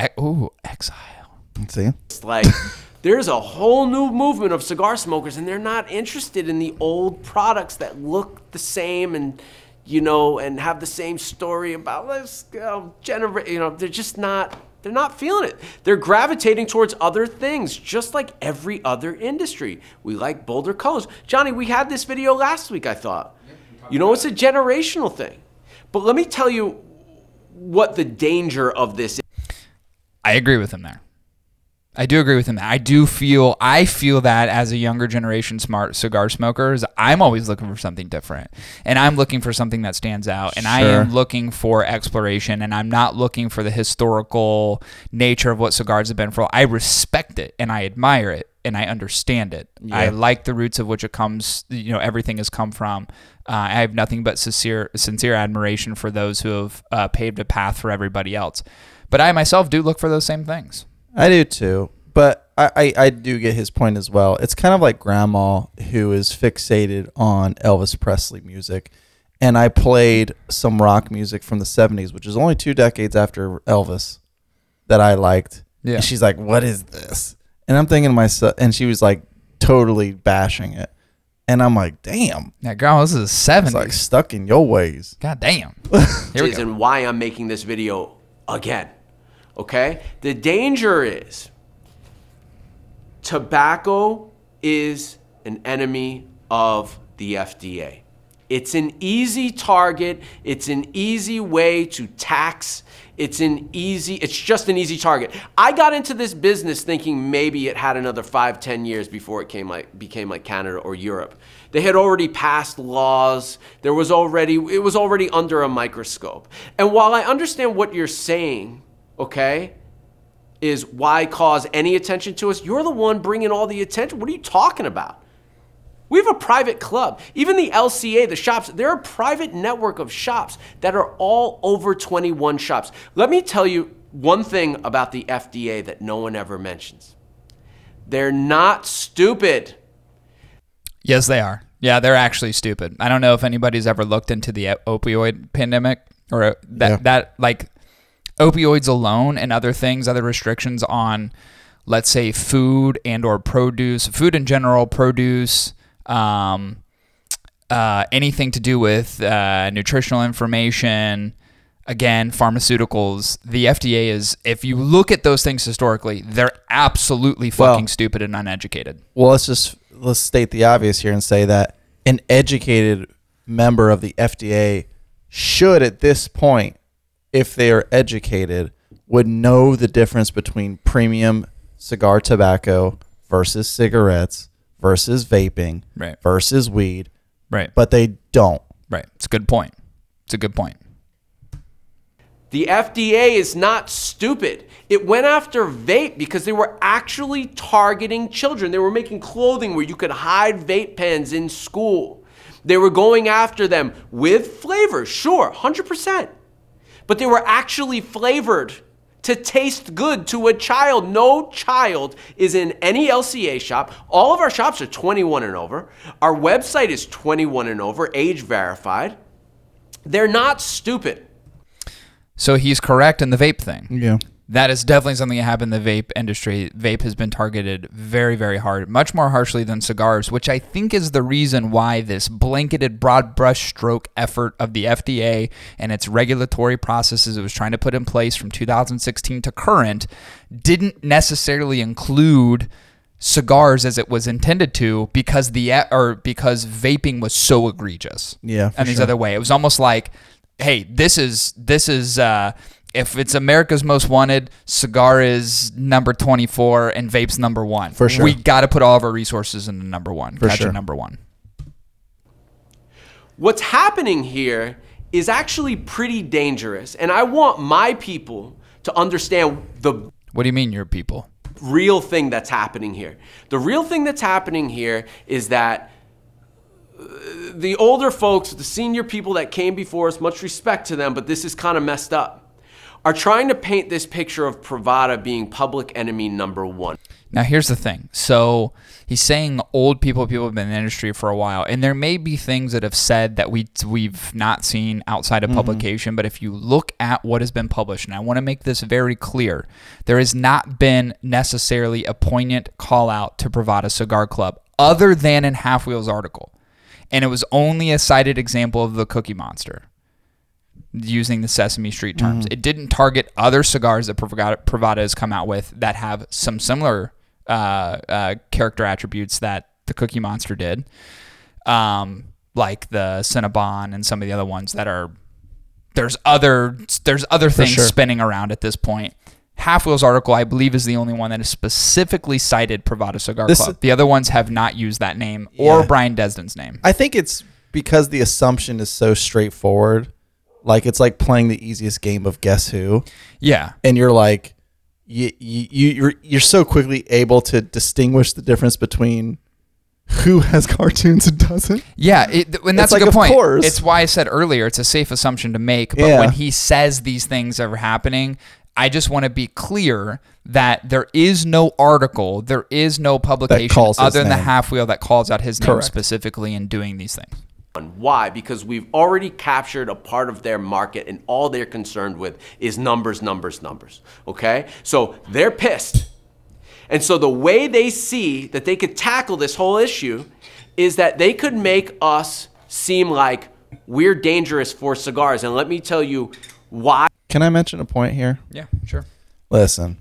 e- ooh, exile. See, It's like there's a whole new movement of cigar smokers, and they're not interested in the old products that look the same and you know and have the same story about let's go generate. You know, they're just not. They're not feeling it. They're gravitating towards other things, just like every other industry. We like bolder colors. Johnny, we had this video last week. I thought. You know, it's a generational thing. But let me tell you what the danger of this I agree with him there. I do agree with him. I do feel I feel that as a younger generation smart cigar smokers, I'm always looking for something different. And I'm looking for something that stands out. And I am looking for exploration and I'm not looking for the historical nature of what cigars have been for. I respect it and I admire it and I understand it. I like the roots of which it comes, you know, everything has come from. Uh, I have nothing but sincere sincere admiration for those who have uh, paved a path for everybody else. But I myself do look for those same things. I do too. But I, I, I do get his point as well. It's kind of like grandma who is fixated on Elvis Presley music. And I played some rock music from the 70s, which is only two decades after Elvis that I liked. Yeah. And she's like, What is this? And I'm thinking to myself, and she was like totally bashing it. And I'm like, Damn. Yeah, girl, this is It's seven. like stuck in your ways. God damn. Here we is go. and why I'm making this video again. Okay? The danger is tobacco is an enemy of the FDA. It's an easy target, it's an easy way to tax. It's an easy, it's just an easy target. I got into this business thinking maybe it had another five, ten years before it came like became like Canada or Europe. They had already passed laws. There was already it was already under a microscope. And while I understand what you're saying, okay, is why cause any attention to us? You're the one bringing all the attention. What are you talking about? We have a private club. Even the LCA, the shops, they're a private network of shops that are all over 21 shops. Let me tell you one thing about the FDA that no one ever mentions. They're not stupid. Yes, they are. Yeah, they're actually stupid. I don't know if anybody's ever looked into the opioid pandemic or that Yeah. that like opioids alone and other things, other restrictions on let's say food and or produce, food in general, produce, um, uh, anything to do with uh, nutritional information, again, pharmaceuticals. The FDA is, if you look at those things historically, they're absolutely Well- fucking stupid and uneducated. Well, let's just let's state the obvious here and say that an educated member of the FDA should, at this point, if they are educated, would know the difference between premium cigar tobacco versus cigarettes versus vaping Right. versus weed, Right. but they don't. Right. It's a good point. It's a good point. The FDA is not stupid. It went after vape because they were actually targeting children. They were making clothing where you could hide vape pens in school. They were going after them with flavor, sure, 100%. But they were actually flavored to taste good to a child. No child is in any LCA shop. All of our shops are 21 and over. Our website is 21 and over, age verified. They're not stupid. So he's correct in the vape thing. Yeah. That is definitely something that happened in the vape industry. Vape has been targeted very, very hard, much more harshly than cigars, which I think is the reason why this blanketed broad brush stroke effort of the FDA and its regulatory processes it was trying to put in place from 2016 to current didn't necessarily include cigars as it was intended to because the or because vaping was so egregious. Yeah, and these sure. other way. It was almost like, hey, this is this is uh if it's America's most wanted, cigar is number 24 and vape's number 1. For sure. We got to put all of our resources into number 1. For Catch sure. number 1. What's happening here is actually pretty dangerous. And I want my people to understand the What do you mean your people? real thing that's happening here. The real thing that's happening here is that uh, the older folks, the senior people that came before us, much respect to them, but this is kind of messed up, are trying to paint this picture of Privada being public enemy number one. Now here's the thing. So he's saying old people, people have been in the industry for a while, and there may be things that have said that we we've not seen outside of mm-hmm. publication. But if you look at what has been published, and I want to make this very clear, there has not been necessarily a poignant call out to Privada Cigar Club, other than in Half Wheel's article, and it was only a cited example of the Cookie Monster using the Sesame Street terms. It didn't target other cigars that Privada, has come out with that have some similar uh, uh, character attributes that the Cookie Monster did, um, like the Cinnabon and some of the other ones that are. There's other there's other things sure. spinning around at this point. Half Wheel's article, I believe, is the only one that has specifically cited Privada Cigar This- Club. The other ones have not used that name or Brian Desdin's name. I think it's because the assumption is so straightforward. Like it's like playing the easiest game of guess who, Yeah, and you're like, you, you you're you're so quickly able to distinguish the difference between who has cartoons and doesn't. Yeah, it, and that's It's like, a good of point. course. It's why I said earlier it's a safe assumption to make. But Yeah. when he says these things are happening, I just want to be clear that there is no article, there is no publication other than the half wheel that calls out his name specifically in doing these things. Why? Because we've already captured a part of their market, and all they're concerned with is numbers, numbers, numbers. Okay? So they're pissed. And so the way they see that they could tackle this whole issue is that they could make us seem like we're dangerous for cigars. And let me tell you why. Can I mention a point here? Yeah, sure. Listen,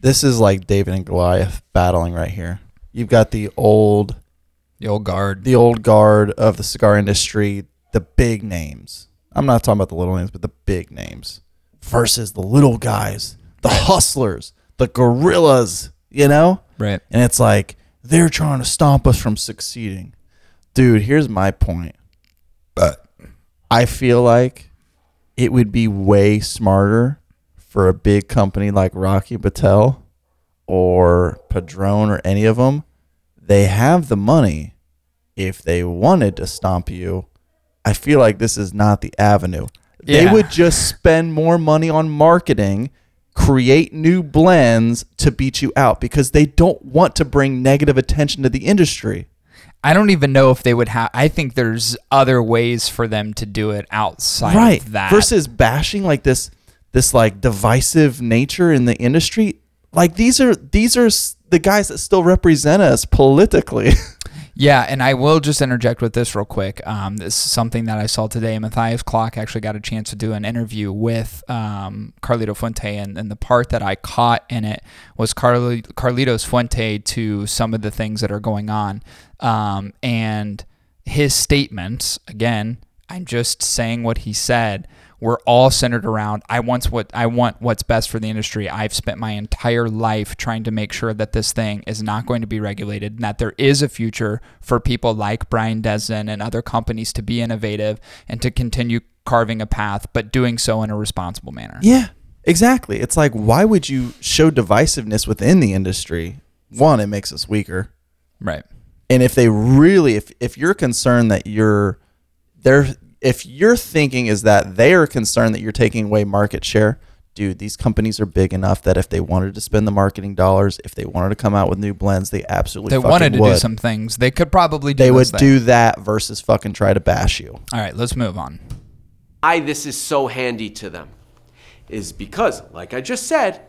this is like David and Goliath battling right here. You've got the old The old guard. the old guard of the cigar industry, the big names. I'm not talking about the little names, but the big names versus the little guys, the hustlers, the gorillas, you know? right. And it's like they're trying to stop us from succeeding. Dude, here's my point. But I feel like it would be way smarter for a big company like Rocky Patel or Padron or any of them. They have the money if they wanted to stomp you. I feel like this is not the avenue. They would just spend more money on marketing, create new blends to beat you out because they don't want to bring negative attention to the industry. I don't even know if they would have. I think there's other ways for them to do it outside right of that. versus bashing like this this like divisive nature in the industry like these are these are the guys that still represent us politically Yeah, and I will just interject with this real quick. Um, this is something that I saw today. Matthias Clock actually got a chance to do an interview with um, Carlito Fuente, and, and the part that I caught in it was Carli- Carlitos Fuente to some of the things that are going on. Um, and his statements, again, I'm just saying what he said, were all centered around I want what I want what's best for the industry. I've spent my entire life trying to make sure that this thing is not going to be regulated and that there is a future for people like Brian Desdin and other companies to be innovative and to continue carving a path, but doing so in a responsible manner. yeah exactly it's like why would you show divisiveness within the industry one it makes us weaker Right. and if they really if if you're concerned that you're they're if your thinking is that they are concerned that you're taking away market share dude these companies are big enough that if they wanted to spend the marketing dollars if they wanted to come out with new blends they absolutely They wanted to would. do some things. They could probably do that. they would this thing. do that versus fucking try to bash you All right, let's move on. why this is so handy to them is because, like I just said,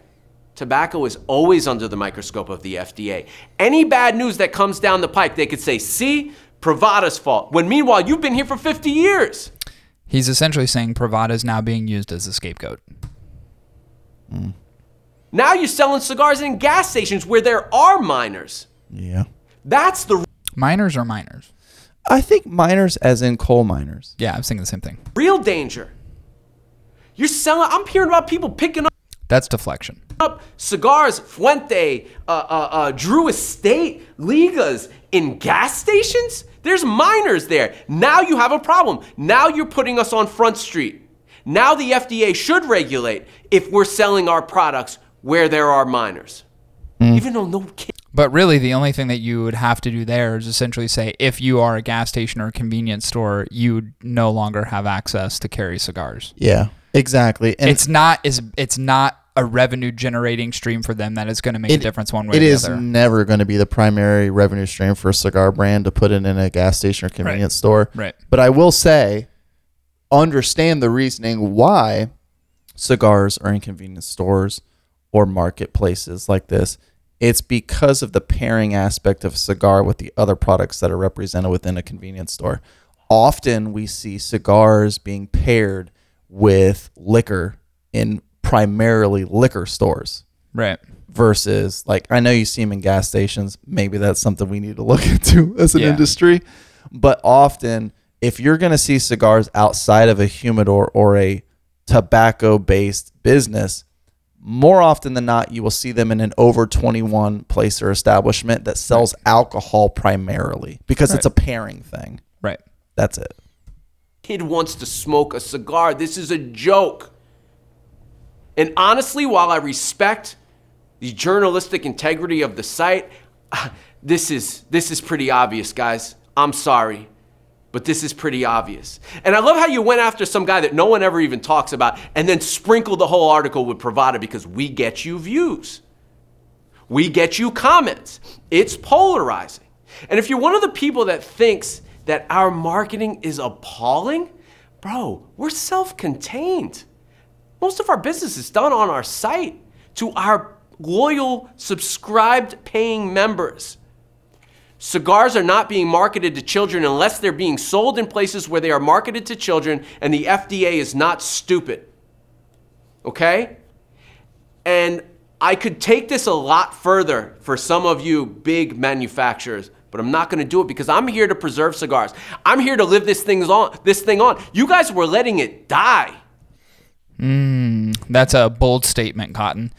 tobacco is always under the microscope of the FDA. Any bad news that comes down the pike, they could say, see, Privada's fault. When meanwhile, you've been here for 50 years. He's essentially saying Privada is now being used as a scapegoat. Now you're selling cigars in gas stations where there are miners. Yeah. That's the Miners or miners? I think miners, as in coal miners. Yeah, I was thinking the same thing. real danger. You're selling, I'm hearing about people picking up. That's deflection. up cigars, Fuente, uh, uh, uh, Drew Estate, Ligas in gas stations? There's minors there. Now you have a problem. Now you're putting us on Front Street. Now the FDA should regulate if we're selling our products where there are minors. Hmm. Even though no kid. But really, the only thing that you would have to do there is essentially say if you are a gas station or a convenience store, you no longer have access to carry cigars. Yeah, exactly. And it's not is it's not a revenue generating stream for them that is going to make a difference one way It or the is never going to be the primary revenue stream for a cigar brand to put it in a gas station or convenience store. Right. But I will say, understand the reasoning why cigars are in convenience stores or marketplaces like this. It's because of the pairing aspect of cigar with the other products that are represented within a convenience store. Often we see cigars being paired with liquor in primarily liquor stores Right. versus like I know you see them in gas stations. Maybe that's something we need to look into as an Yeah. industry. But often, if you're going to see cigars outside of a humidor or a tobacco based business, more often than not, you will see them in an over 21 place or establishment that sells alcohol primarily because it's a pairing thing. Right. That's it. kid wants to smoke a cigar. This is a joke. And honestly, while I respect the journalistic integrity of the site, this is this is pretty obvious, guys. I'm sorry. But this is pretty obvious. And I love how you went after some guy that no one ever even talks about and then sprinkled the whole article with Privada because we get you views. We get you comments. It's polarizing. And if you're one of the people that thinks that our marketing is appalling, bro, we're self contained. Most of our business is done on our site to our loyal, subscribed, paying members. Cigars are not being marketed to children unless they're being sold in places where they are marketed to children, and the FDA is not stupid. Okay? And I could take this a lot further for some of you big manufacturers, but I'm not going to do it because I'm here to preserve cigars. I'm here to live this thing on. This thing on. You guys were letting it die. That's a bold statement, Cotton.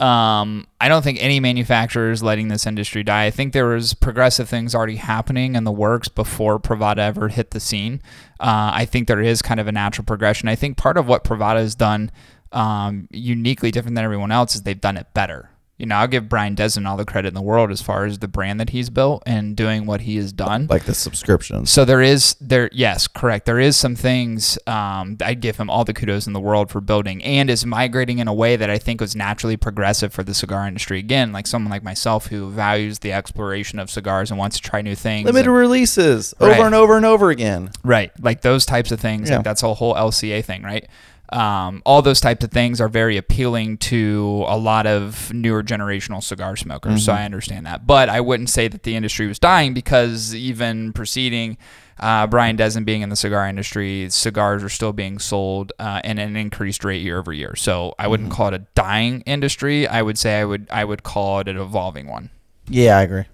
Um, I don't think any manufacturer is letting this industry die. I think there was progressive things already happening in the works before Privada ever hit the scene. Uh, I think there is kind of a natural progression. I think part of what Privada has done um, uniquely different than everyone else is they've done it better. You know, I'll give Brian Desdin all the credit in the world as far as the brand that he's built and doing what he has done. Like the subscriptions. So there is there yes, correct. There is some things um, I'd give him all the kudos in the world for building and is migrating in a way that I think was naturally progressive for the cigar industry. Again, like someone like myself who values the exploration of cigars and wants to try new things. Limited and- releases Right. over and over and over again. Right. Like those types of things. Yeah. Like that's a whole LCA thing, right? Um, all those types of things are very appealing to a lot of newer generational cigar smokers. So I understand that. But I wouldn't say that the industry was dying because even preceding uh, Brian Desdin being in the cigar industry, cigars are still being sold uh, in an increased rate year over year. So I wouldn't call it a dying industry. I would say I would I would call it an evolving one. Yeah, I agree.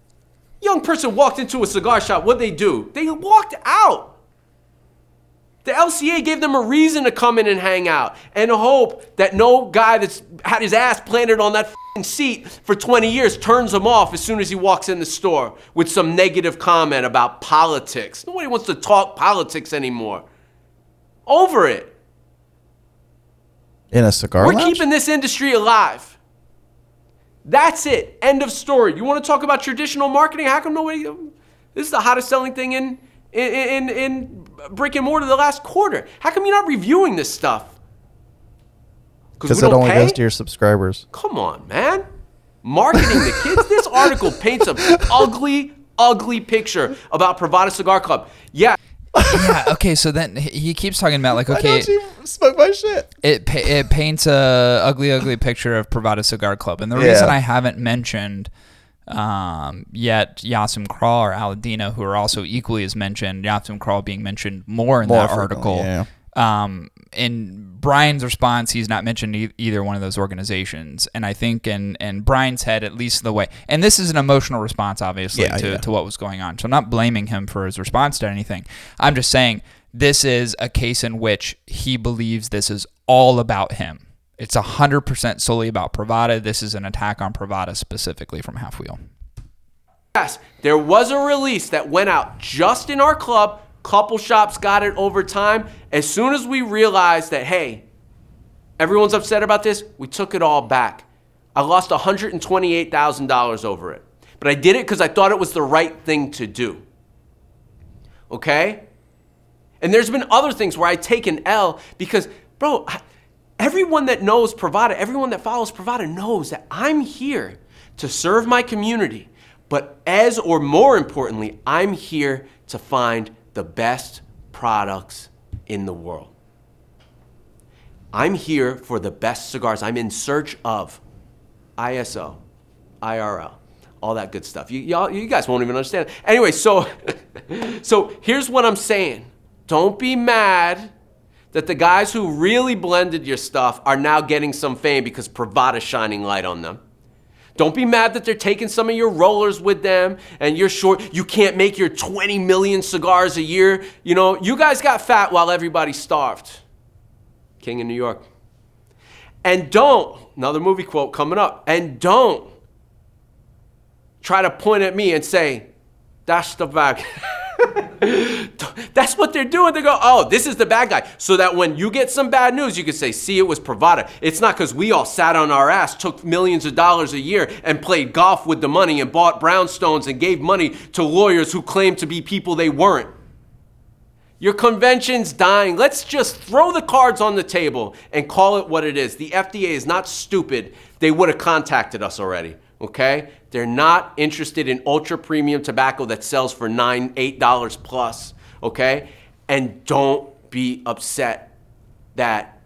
Young person walked into a cigar shop. What'd they do? They walked out. The LCA gave them a reason to come in and hang out and hope that no guy that's had his ass planted on that fing seat for 20 years turns him off as soon as he walks in the store with some negative comment about politics. Nobody wants to talk politics anymore. Over it. In a cigar We're lounge? keeping this industry alive. That's it. End of story. You want to talk about traditional marketing? How come nobody? This is the hottest selling thing in in in, in brick and mortar the last quarter. How come you're not reviewing this stuff? because we it don't only pay? goes to your subscribers. Come on, man. Marketing the kids. This article paints a ugly, ugly picture about Privada Cigar Club. Yeah, yeah. Okay. So then he he keeps talking about like okay, don't smoke my shit? it it paints a ugly ugly picture of Privada Cigar Club, and the Yeah. reason I haven't mentioned um, yet Jas Sum Kral or Aladino, who are also equally as mentioned, Jas Sum Kral being mentioned more in More that article. yeah. Um, in Brian's response, he's not mentioned e- either one of those organizations, and I think in in Brian's head, at least the way, and this is an emotional response, obviously, Yeah, to yeah. to what was going on. So I'm not blaming him for his response to anything. I'm just saying this is a case in which he believes this is all about him. It's 100% solely about Privada. This is an attack on Privada specifically from Half Wheel. Yes, there was a release that went out just in our club. Couple shops got it over time. As soon as we realized that, hey, everyone's upset about this, we took it all back. I lost $128,000 over it. But I did it because I thought it was the right thing to do. Okay? And there's been other things where I take an L because, bro, I- everyone that knows Privada, everyone that follows Privada knows that I'm here to serve my community. But as or more importantly, I'm here to find the best products in the world. I'm here for the best cigars. I'm in search of ISO, IRL, all that good stuff. You, y'all, you guys won't even understand. Anyway, so, so here's what I'm saying. Don't be mad that the guys who really blended your stuff are now getting some fame because Privada's shining light on them. Don't be mad that they're taking some of your rollers with them and you're short. You can't make your 20 million cigars a year. You know, you guys got fat while everybody starved. King of New York. And don't, another movie quote coming up, and don't try to point at me and say, that's the bad That's what they're doing. They go, oh, this is the bad guy. So that when you get some bad news, you can say, see, it was Privada. It's not because we all sat on our ass, took millions of dollars a year, and played golf with the money and bought brownstones and gave money to lawyers who claimed to be people they weren't. Your convention's dying. Let's just throw the cards on the table and call it what it is. The FDA is not stupid. They would have contacted us already, okay? They're not interested in ultra premium tobacco that sells for nine, eight dollars plus, okay? And don't be upset that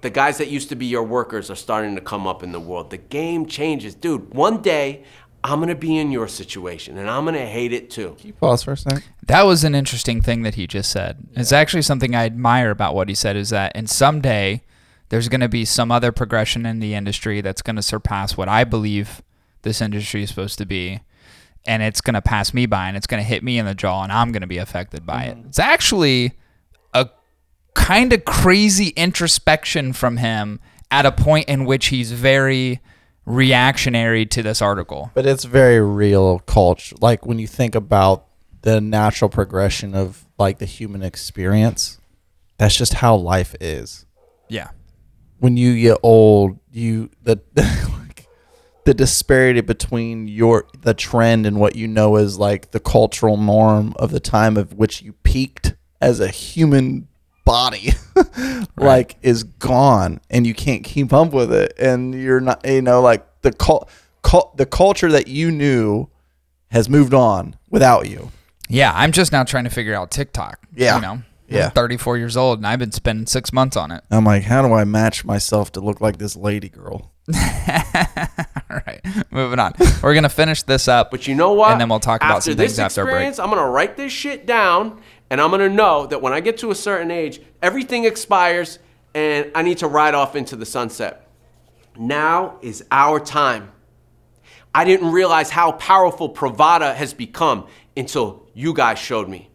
the guys that used to be your workers are starting to come up in the world. The game changes. Dude, one day I'm gonna be in your situation and I'm gonna hate it too. Can you pause for a second? That was an interesting thing that he just said. It's actually something I admire about what he said is that in someday there's going to be some other progression in the industry that's going to surpass what I believe this industry is supposed to be. And it's going to pass me by and it's going to hit me in the jaw and I'm going to be affected by it. Mm-hmm. It's actually a kind of crazy introspection from him at a point in which he's very reactionary to this article. But it's very real culture. Like when you think about the natural progression of like the human experience, that's just how life is. Yeah. When you get old, you the the disparity between your the trend and what you know is like the cultural norm of the time of which you peaked as a human body like is gone and you can't keep up with it and you're not you know like the cult, cul- the culture that you knew has moved on without you Yeah, I'm just now trying to figure out TikTok. Yeah. You know, Yeah. I'm 34 years old and I've been spending six months on it. i'm like how do i match myself to look like this lady girl All right, moving on. We're going to finish this up. But you know what? And then we'll talk about after some this things after break. I'm gonna write this shit down, and I'm gonna know that when I get to a certain age, everything expires, and I need to ride off into the sunset. Now is our time. I didn't realize how powerful Privada has become until you guys showed me.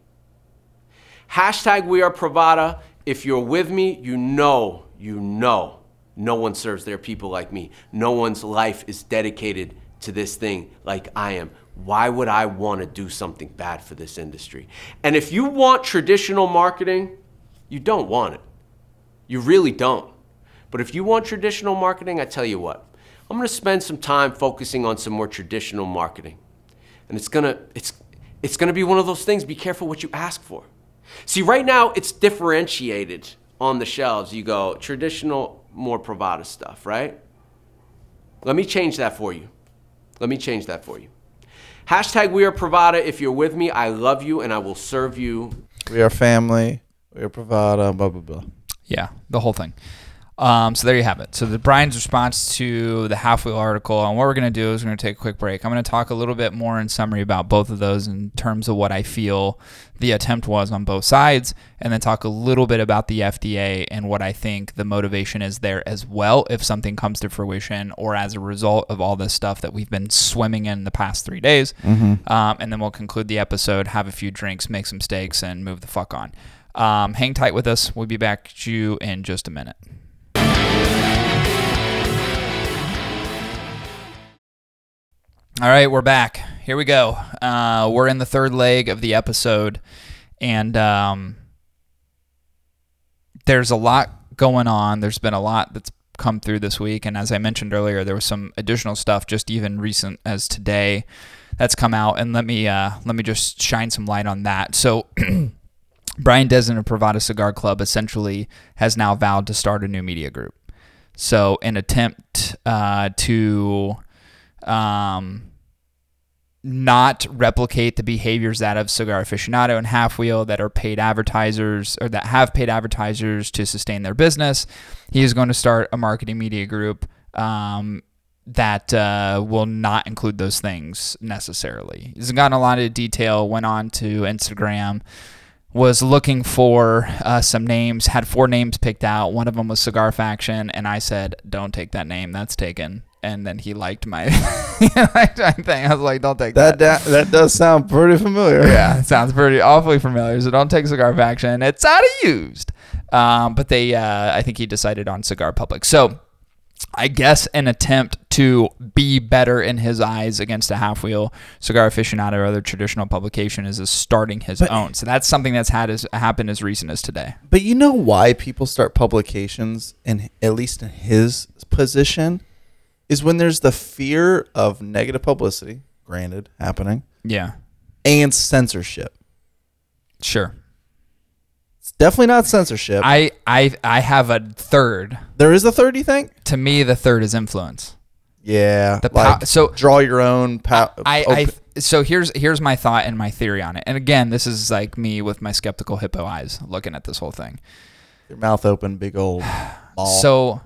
Hashtag we are Privada. If you're with me, you know, you know, no one serves their people like me. No one's life is dedicated to this thing like I am. Why would I want to do something bad for this industry? And if you want traditional marketing, you don't want it. You really don't. But if you want traditional marketing, I tell you what, I'm going to spend some time focusing on some more traditional marketing. And it's going to it's it's going to be one of those things be careful what you ask for. See, right now it's differentiated on the shelves. You go traditional more Privada stuff, right? Let me change that for you. Let me change that for you. Hashtag we are Privada. If you're with me, I love you and I will serve you We are family. We are Privada. Blah blah blah. Yeah, the whole thing. Um, so there you have it. So the Brian's response to the half wheel article, and what we're going to do is we're going to take a quick break. I'm going to talk a little bit more in summary about both of those in terms of what I feel the attempt was on both sides, and then talk a little bit about the FDA and what I think the motivation is there as well if something comes to fruition or as a result of all this stuff that we've been swimming in the past three days. Um, and then we'll conclude the episode, have a few drinks, make some steaks, and move the fuck on. Um, hang tight with us. We'll be back to you in just a minute. All right, we're back. Here we go. Uh, we're in the third leg of the episode, and um, there's a lot going on. There's been a lot that's come through this week, and as I mentioned earlier, there was some additional stuff just even recent as today that's come out. And let me uh, let me just shine some light on that. So. Brian Desdin of Privada Cigar Club essentially has now vowed to start a new media group. So, an attempt uh, to um, not replicate the behaviors that of Cigar Aficionado and Half Wheel that are paid advertisers or that have paid advertisers to sustain their business, he is going to start a marketing media group um, that uh, will not include those things necessarily. He's gotten a lot of detail, went on to Instagram was looking for uh, some names, had four names picked out. One of them was Cigar Faction, and I said, "Don't take that name. That's taken." And then he liked my, he liked my thing. I was like, "Don't take that." That da- that does sound pretty familiar. yeah, it sounds pretty awfully familiar. So don't take Cigar Faction. It's out of used. Um, but they, uh, I think he decided on Cigar Public. So I guess an attempt to be better in his eyes against a half wheel cigar aficionado or other traditional publication is starting his own. So that's something that's had as happened as recent as today. But you know why people start publications, and at least in his position, is when there's the fear of negative publicity, granted, happening, Yeah, and censorship. sure. It's definitely not censorship. I I I have a third. there is a third, you think? To me, the third is influence. Yeah. The pow- so- draw your own pow- I, I so here's here's my thought and my theory on it. And again, this is like me with my skeptical hippo eyes looking at this whole thing. your mouth open, big old ball. So,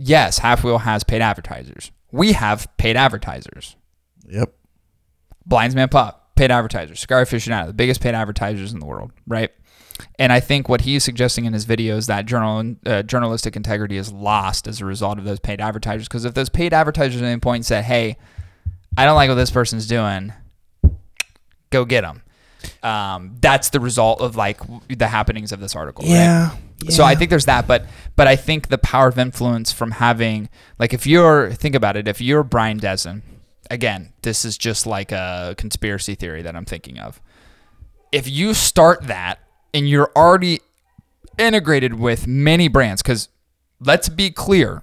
yes, Half Wheel has paid advertisers. We have paid advertisers. yep. Blind Man's Puff, paid advertisers. Cigar Aficionado, the biggest paid advertisers in the world, right? And I think what he's suggesting in his video is that journal, uh, journalistic integrity is lost as a result of those paid advertisers. Because if those paid advertisers at any point say, hey, I don't like what this person's doing, go get them. Um, that's the result of like the happenings of this article. right? Yeah. So I think there's that, but but I think the power of influence from having like if you're think about it, if you're Brian Desdin, again, this is just like a conspiracy theory that I'm thinking of. If you start that and you're already integrated with many brands, because let's be clear,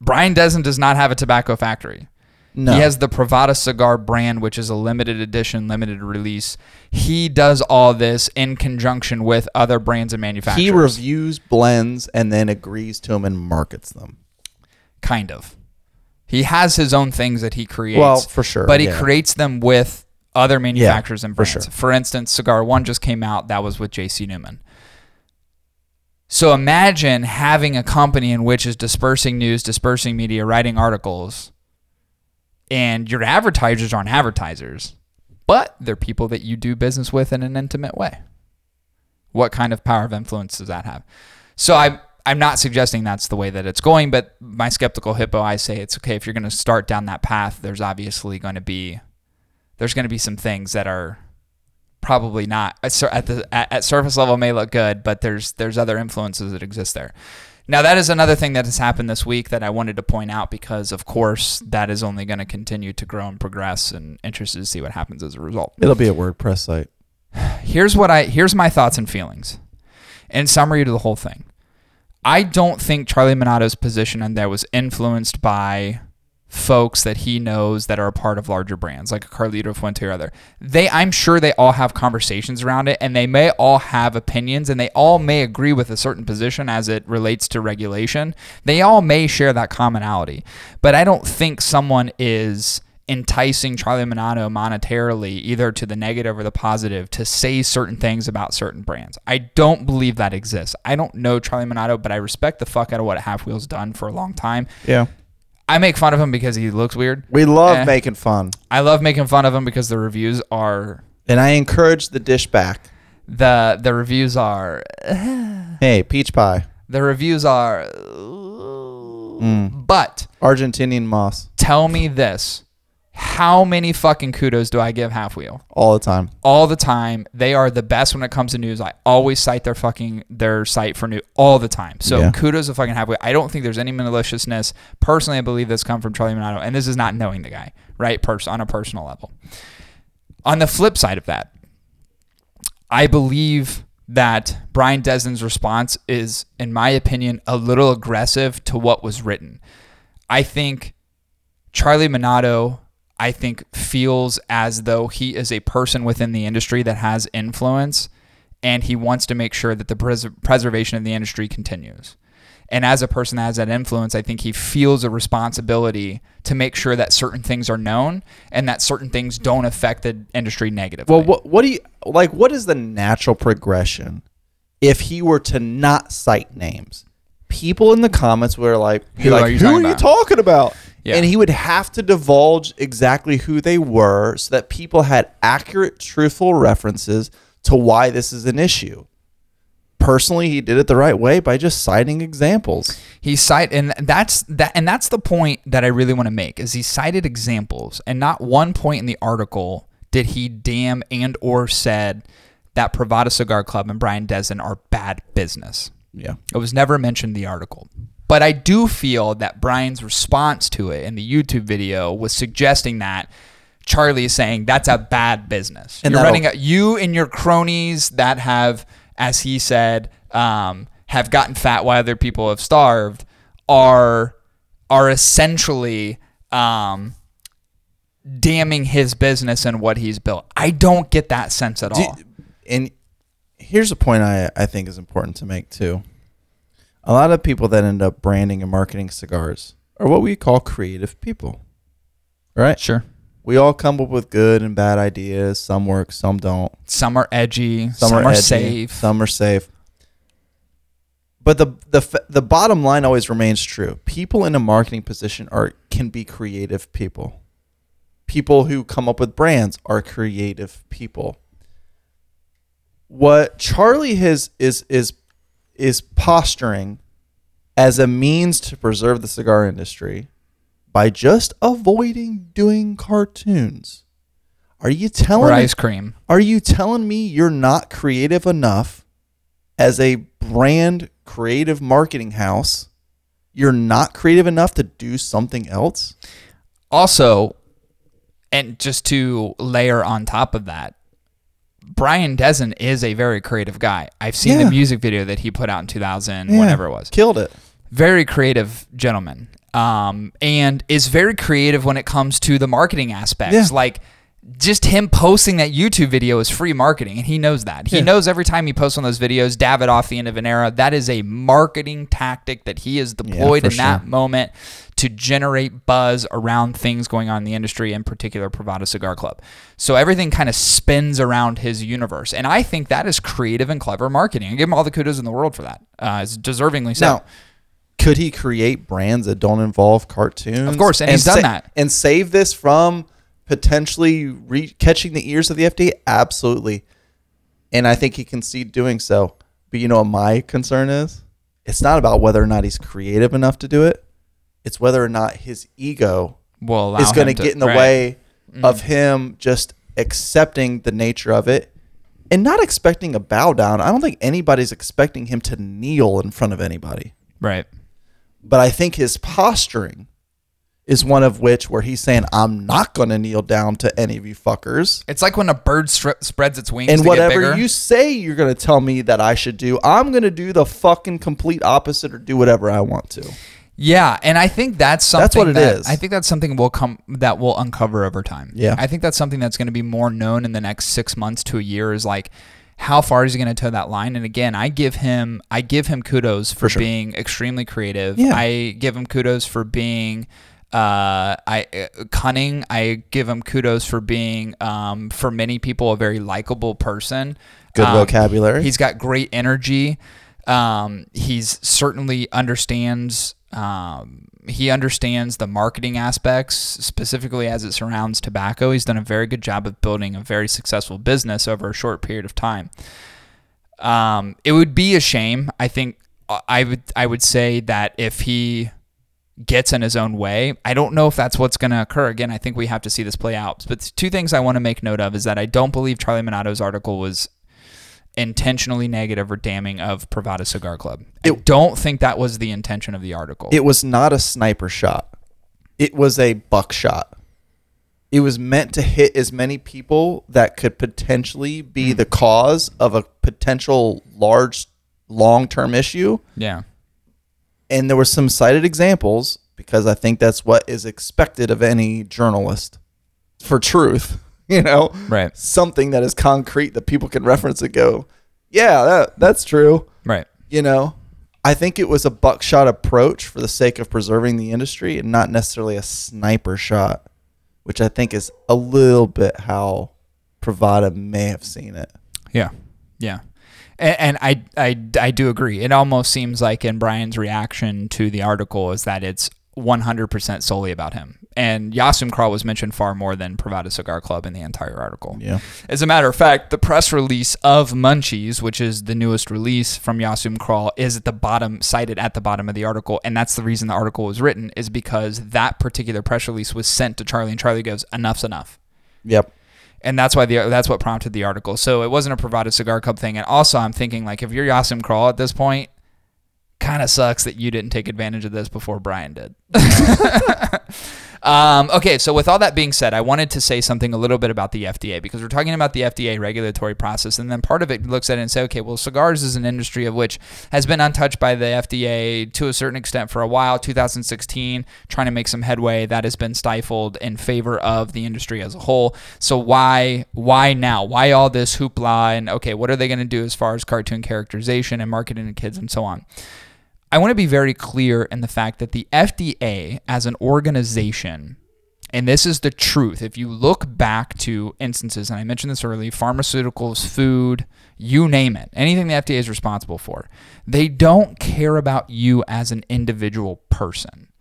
Brian Desdin does not have a tobacco factory. No. He has the Privada cigar brand, which is a limited edition, limited release. He does all this in conjunction with other brands and manufacturers. he reviews blends and then agrees to them and markets them. kind of. He has his own things that he creates. Well, for sure, But he yeah. creates them with other manufacturers and for brands. sure. For instance, Cigar One just came out. That was with JC Newman. So imagine having a company in which is dispersing news, dispersing media, writing articles, and your advertisers aren't advertisers, but they're people that you do business with in an intimate way. What kind of power of influence does that have? So I I'm not suggesting that's the way that it's going, but my skeptical hippo I say it's okay if you're going to start down that path. There's obviously going to be there's going to be some things that are probably not at the at, at surface level may look good, but there's there's other influences that exist there. Now that is another thing that has happened this week that I wanted to point out because of course that is only going to continue to grow and progress and interested to see what happens as a result It'll be a WordPress site. here's what I here's my thoughts and feelings. In summary to the whole thing. I don't think Charlie Minato's position on there was influenced by folks that he knows that are a part of larger brands like a Carlito Fuente or other. They I'm sure they all have conversations around it and they may all have opinions and they all may agree with a certain position as it relates to regulation. They all may share that commonality. But I don't think someone is enticing Charlie Minato monetarily, either to the negative or the positive, to say certain things about certain brands. I don't believe that exists. I don't know Charlie Minato, but I respect the fuck out of what Half Wheel's done for a long time. Yeah. I make fun of him because he looks weird. We love Eh. making fun. I love making fun of him because the reviews are And I encourage the dish back. the the reviews are Hey, peach pie. the reviews are Mm. but Argentinian moss. tell me this how many fucking kudos do I give Half Wheel? All the time. all the time. They are the best when it comes to news. I always cite their fucking their site for news all the time. So Yeah. kudos to fucking Half Wheel. I don't think there's any maliciousness. Personally, I believe this come from Charlie Minato, and this is not knowing the guy, right? Pers- on a personal level. On the flip side of that, I believe that Brian Desdin's response is, in my opinion, a little aggressive to what was written. I think Charlie Minato, I think, feels as though he is a person within the industry that has influence and he wants to make sure that the pres- preservation of the industry continues. And as a person that has that influence, I think he feels a responsibility to make sure that certain things are known and that certain things don't affect the industry negatively. Well, what what do you like? What is the natural progression if he were to not cite names? People in the comments were like, Who like, are you "Who talking are you about?" talking about?" Yeah. And he would have to divulge exactly who they were so that people had accurate, truthful references to why this is an issue. Personally, he did it the right way by just citing examples. He cite and that's that and that's the point that I really want to make is he cited examples and not one point in the article did he damn and or said that Privada Cigar Club and Brian Desdin are bad business. Yeah. It was never mentioned in the article. But I do feel that Brian's response to it in the YouTube video was suggesting that Charlie is saying that's a bad business. And You're running a, you and your cronies that have, as he said, um, have gotten fat while other people have starved are are essentially um, damning his business and what he's built. I don't get that sense at all. and here's a point I, I think is important to make too. A lot of people that end up branding and marketing cigars are what we call creative people. Right? Sure. We all come up with good and bad ideas. Some work, some don't. Some are edgy. Some, Some, are, edgy, safe. Some are safe. But the the the bottom line always remains true. People in a marketing position are can be creative people. People who come up with brands are creative people. What Charlie has is is is posturing as a means to preserve the cigar industry by just avoiding doing cartoons. Are you telling or me- ice cream. are you telling me you're not creative enough as a brand creative marketing house? You're not creative enough to do something else? Also, and just to layer on top of that, Brian Desdin is a very creative guy. I've seen Yeah. the music video that he put out in 2000, Yeah. whatever it was. Killed it. Very creative gentleman. Um, and is very creative when it comes to the marketing aspects. Yeah. Like just him posting that YouTube video is free marketing, and he knows that. He Yeah. knows every time he posts on those videos, Davidoff the end of an era, that is a marketing tactic that he has deployed for in that moment to generate buzz around things going on in the industry, in particular Privada Cigar Club. So everything kind of spins around his universe, and I think that is creative and clever marketing. I give him all the kudos in the world for that. Uh, it's deservingly so. Now, could he create brands that don't involve cartoons? Of course, and he's done that. And save this from potentially re- catching the ears of the FDA? Absolutely. And I think he can see doing so. But you know what my concern is? It's not about whether or not he's creative enough to do it. It's whether or not his ego Will is going to get in the right. way mm-hmm. of him just accepting the nature of it and not expecting a bow down. I don't think anybody's expecting him to kneel in front of anybody. Right. But I think his posturing is one of which where he's saying, I'm not going to kneel down to any of you fuckers. It's like when a bird stri- spreads its wings And to whatever you say you're going to tell me that I should do, I'm going to do the fucking complete opposite or do whatever I want to. Yeah, and I think that's something That's what it that, is. I think that's something we'll come that we'll uncover over time. Yeah. I think that's something that's going to be more known in the next six months to a year. Is like how far is he going to toe that line? And again, I give him I give him kudos for, sure. being extremely creative. Yeah. I give him kudos for being Uh, I uh, cunning. I give him kudos for being, um, for many people, a very likable person. Good Um, vocabulary. He's got great energy. Um, he's certainly understands. Um, he understands the marketing aspects, specifically as it surrounds tobacco. He's done a very good job of building a very successful business over a short period of time. Um, it would be a shame. I think uh, I would I would say that if he gets in his own way, I don't know if that's what's going to occur. Again, I think we have to see this play out. But two things I want to make note of is that I don't believe Charlie Minato's article was intentionally negative or damning of Privada Cigar Club. I don't think that was the intention of the article. it was not a sniper shot. It was a buckshot. It was meant to hit as many people that could potentially be Hmm. the cause of a potential large long-term issue. yeah. And there were some cited examples because I think that's what is expected of any journalist for truth, you know? Right. Something that is concrete that people can reference and go, "Yeah, that that's true." Right. you know i think it was a buckshot approach for the sake of preserving the industry and not necessarily a sniper shot which i think is a little bit how Privada may have seen it Yeah, yeah, and, and I, I I do agree. It almost seems like in Brian's reaction to the article is that it's 100% solely about him. And Jas Sum Kral was mentioned far more than Privada Cigar Club in the entire article. yeah As a matter of fact, the press release of Munchies, which is the newest release from Jas Sum Kral, is at the bottom, cited at the bottom of the article. And that's the reason the article was written, is because that particular press release was sent to Charlie, and Charlie goes, enough's enough yep and that's why the that's what prompted the article. So it wasn't a Privada cigar club thing. And also, I'm thinking like if you're Jas Sum Kral at this point, kind of sucks that you didn't take advantage of this before Brian did. um, okay, so with all that being said, I wanted to say something a little bit about the FDA because we're talking about the FDA regulatory process, and then part of it looks at it and say, okay, well, cigars is an industry of which has been untouched by the FDA to a certain extent for a while. 2016, trying to make some headway, that has been stifled in favor of the industry as a whole. So why why now? Why all this hoopla? And okay, what are they going to do as far as cartoon characterization and marketing to kids and so on? I want to be very clear in the fact that the FDA as an organization, and this is the truth, if you look back to instances, and I mentioned this earlier pharmaceuticals, food, you name it, anything the FDA is responsible for, they don't care about you as an individual person.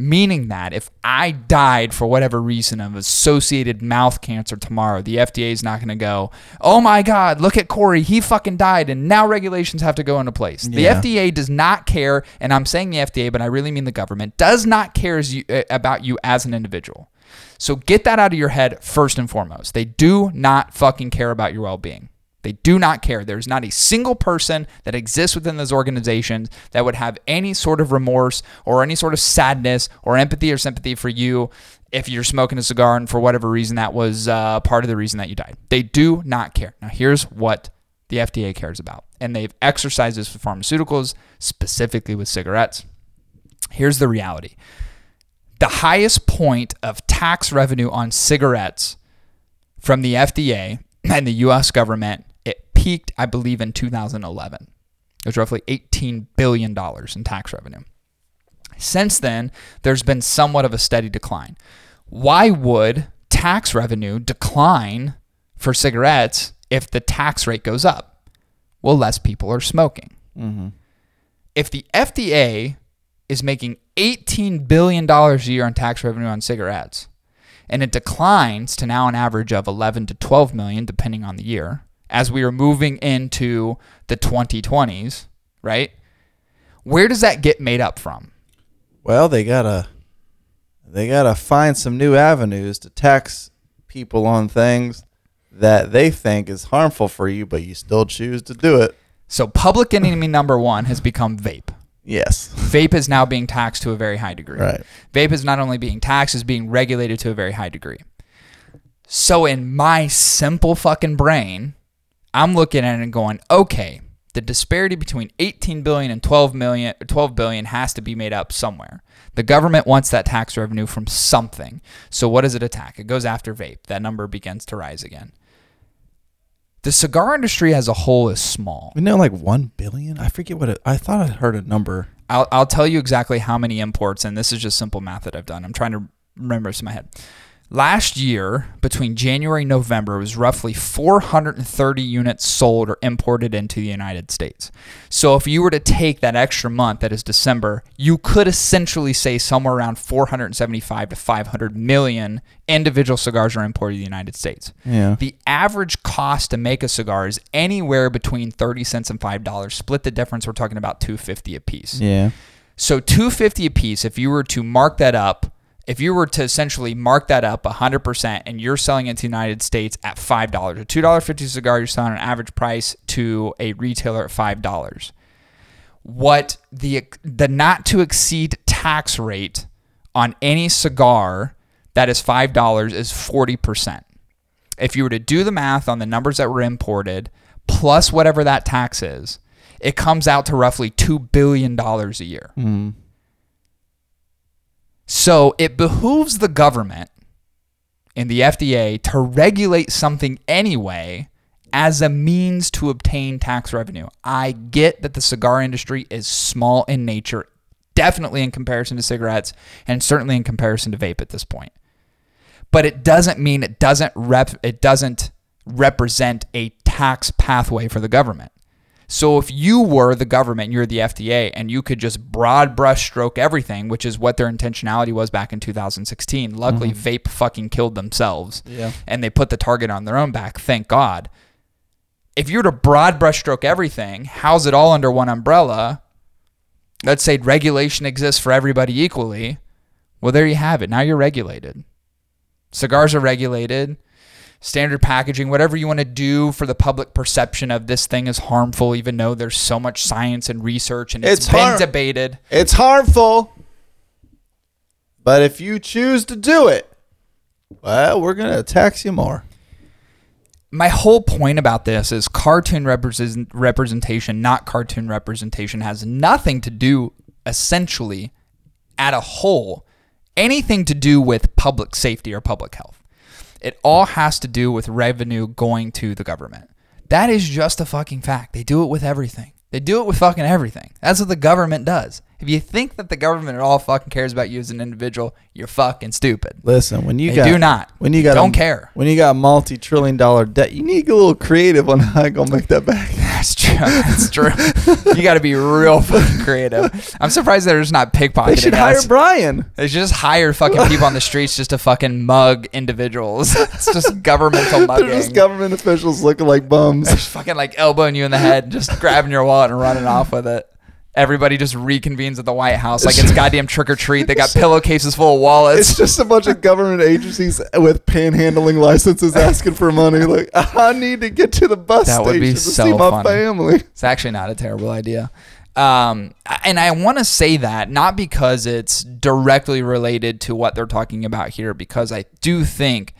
Meaning that if I died for whatever reason of associated mouth cancer tomorrow, the FDA is not going to go, oh my God, look at Corey. He fucking died. And now regulations have to go into place. Yeah. The FDA does not care. And I'm saying the FDA, but I really mean the government, does not care as you, uh, about you as an individual. So get that out of your head first and foremost. They do not fucking care about your well being. They do not care. There's not a single person that exists within those organizations that would have any sort of remorse or any sort of sadness or empathy or sympathy for you if you're smoking a cigar and for whatever reason that was uh, part of the reason that you died. They do not care. Now, here's what the FDA cares about, and they've exercised this with pharmaceuticals, specifically with cigarettes. Here's the reality the highest point of tax revenue on cigarettes from the FDA and the US government, peaked, I believe, in 2011. It was roughly $18 billion in tax revenue. Since then, there's been somewhat of a steady decline. Why would tax revenue decline for cigarettes if the tax rate goes up? Well, less people are smoking. Mm-hmm. If the FDA is making $18 billion a year in tax revenue on cigarettes, and it declines to now an average of 11 to 12 million, depending on the year, as we are moving into the 2020s, right? Where does that get made up from? well they gotta they gotta find some new avenues to tax people on things that they think is harmful for you but you still choose to do it So, public enemy number one has become vape. yes Vape is now being taxed to a very high degree. Right. Vape is not only being taxed, is being regulated to a very high degree. So in my simple fucking brain, I'm looking at it and going, okay, the disparity between 18 billion and 12 million 12 billion has to be made up somewhere. The government wants that tax revenue from something. So what does it attack? It goes after vape. That number begins to rise again. The cigar industry as a whole is small. we know like 1 billion i forget what it, i thought i heard a number I'll, I'll tell you exactly how many imports, and this is just simple math that I've done. I'm trying to remember this in my head. Last year, between January and November, it was roughly 430 units sold or imported into the United States. So if you were to take that extra month, that is December, you could essentially say somewhere around 475 to 500 million individual cigars are imported to the United States. Yeah. The average cost to make a cigar is anywhere between 30 cents and $5. Split the difference, we're talking about 250 a piece. Yeah. So 250 a piece, if you were to mark that up, if you were to essentially mark that up 100% and you're selling it to the United States at $5, a $2.50 cigar, you're selling an average price to a retailer at $5. What the the not to exceed tax rate on any cigar that is $5 is 40%. If you were to do the math on the numbers that were imported plus whatever that tax is, it comes out to roughly $2 billion a year. Hmm. So it behooves the government and the FDA to regulate something anyway as a means to obtain tax revenue. I get that the cigar industry is small in nature, definitely in comparison to cigarettes, and certainly in comparison to vape at this point. But it doesn't mean it doesn't rep it doesn't represent a tax pathway for the government. So if you were the government, you're the FDA, and you could just broad brush stroke everything, which is what their intentionality was back in 2016. Luckily, mm-hmm. vape fucking killed themselves, Yeah. and they put the target on their own back. Thank God. If you were to broad brush stroke everything, house it all under one umbrella, let's say regulation exists for everybody equally. Well, there you have it. Now you're regulated. Cigars are regulated standard packaging, whatever you want to do for the public perception of this thing is harmful, even though there's so much science and research and it's It's been har- debated. It's harmful. But if you choose to do it, well, we're going to tax you more. My whole point about this is cartoon represent- representation, not cartoon representation, has nothing to do, essentially, at a whole, anything to do with public safety or public health. It all has to do with revenue going to the government. That is just a fucking fact. They do it with everything. They do it with fucking everything. That's what the government does. If you think that the government at all fucking cares about you as an individual, you're fucking stupid. Listen, when you They got do not. when you got Don't a, care. when you got multi-trillion dollar debt, you need to get a little creative on how gonna make that back. That's true. That's true. you got to be real fucking creative. I'm surprised they're just not pickpocketing They should us. hire Brian. They should just hire fucking people on the streets just to fucking mug individuals. it's just governmental mugging. They're just government officials looking like bums. Just fucking like elbowing you in the head, and just grabbing your wallet and running off with it. Everybody just reconvenes at the White House like it's goddamn trick or treat. They got pillowcases full of wallets. It's just a bunch of government agencies with panhandling licenses asking for money. Like, I need to get to the bus That would station be to so see my funny. family. It's actually not a terrible idea. Um, and I want to say that not because it's directly related to what they're talking about here, because I do think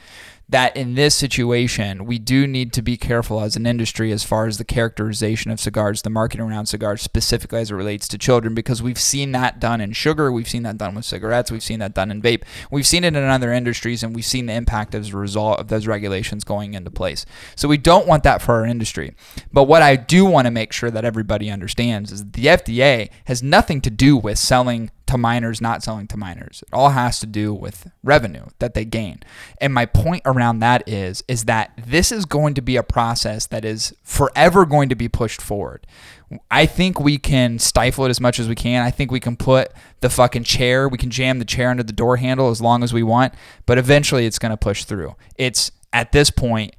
that in this situation, we do need to be careful as an industry as far as the characterization of cigars, the marketing around cigars, specifically as it relates to children, because we've seen that done in sugar, we've seen that done with cigarettes, we've seen that done in vape, we've seen it in other industries, and we've seen the impact as a result of those regulations going into place. So we don't want that for our industry. But what I do want to make sure that everybody understands is the FDA has nothing to do with selling to minors, not selling to minors. It all has to do with revenue that they gain. And my point around that is is that this is going to be a process that is forever going to be pushed forward. I think we can stifle it as much as we can. I think we can put the fucking chair, we can jam the chair under the door handle as long as we want, but eventually it's going to push through. It's at this point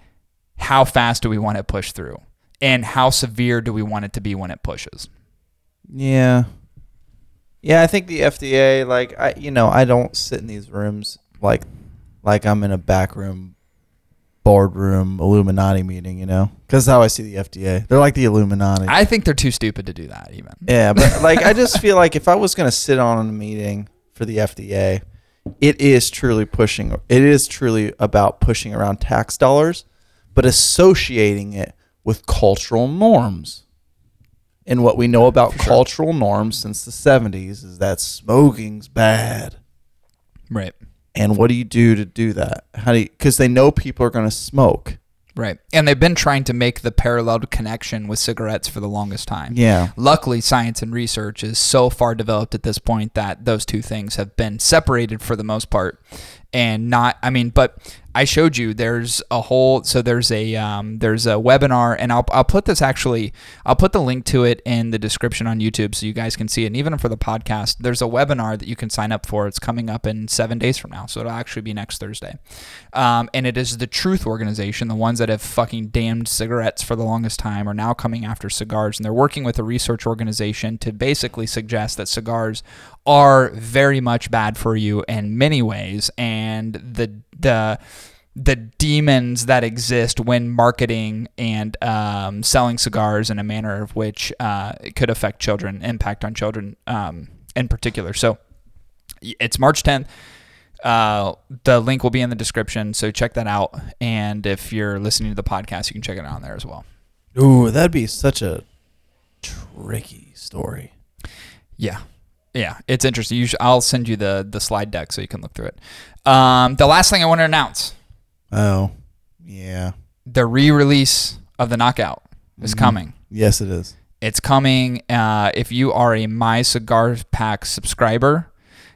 how fast do we want it pushed through? And how severe do we want it to be when it pushes? Yeah. Yeah, I think the FDA, like I, you know, I don't sit in these rooms like, like I'm in a back room, boardroom Illuminati meeting. You know, because how I see the FDA, they're like the Illuminati. I think they're too stupid to do that even. yeah, but like I just feel like if I was gonna sit on a meeting for the FDA, it is truly pushing. It is truly about pushing around tax dollars, but associating it with cultural norms. And what we know about cultural norms since the 70s is that smoking's bad. Right. And what do you do to do that? How do you, because they know people are going to smoke. Right. And they've been trying to make the parallel connection with cigarettes for the longest time. Yeah. Luckily, science and research is so far developed at this point that those two things have been separated for the most part. And not, I mean, but I showed you there's a whole, so there's a, um, there's a webinar, and I'll, I'll put this actually, I'll put the link to it in the description on YouTube so you guys can see it. And even for the podcast, there's a webinar that you can sign up for. It's coming up in seven days from now. So it'll actually be next Thursday. Um, and it is the Truth Organization, the ones that have fucking damned cigarettes for the longest time are now coming after cigars. And they're working with a research organization to basically suggest that cigars are very much bad for you in many ways. And the, the, the demons that exist when marketing and um, selling cigars in a manner of which uh, it could affect children, impact on children um, in particular. So it's March 10th. Uh, the link will be in the description, so check that out. And if you're listening to the podcast, you can check it out on there as well. Ooh, that'd be such a tricky story. Yeah, yeah, it's interesting. You should, I'll send you the the slide deck so you can look through it. Um, the last thing I want to announce: Oh, yeah. the re-release of the Knockout is Mhm. coming. Yes, it is. It's coming. Uh, if you are a My Cigar Pack subscriber,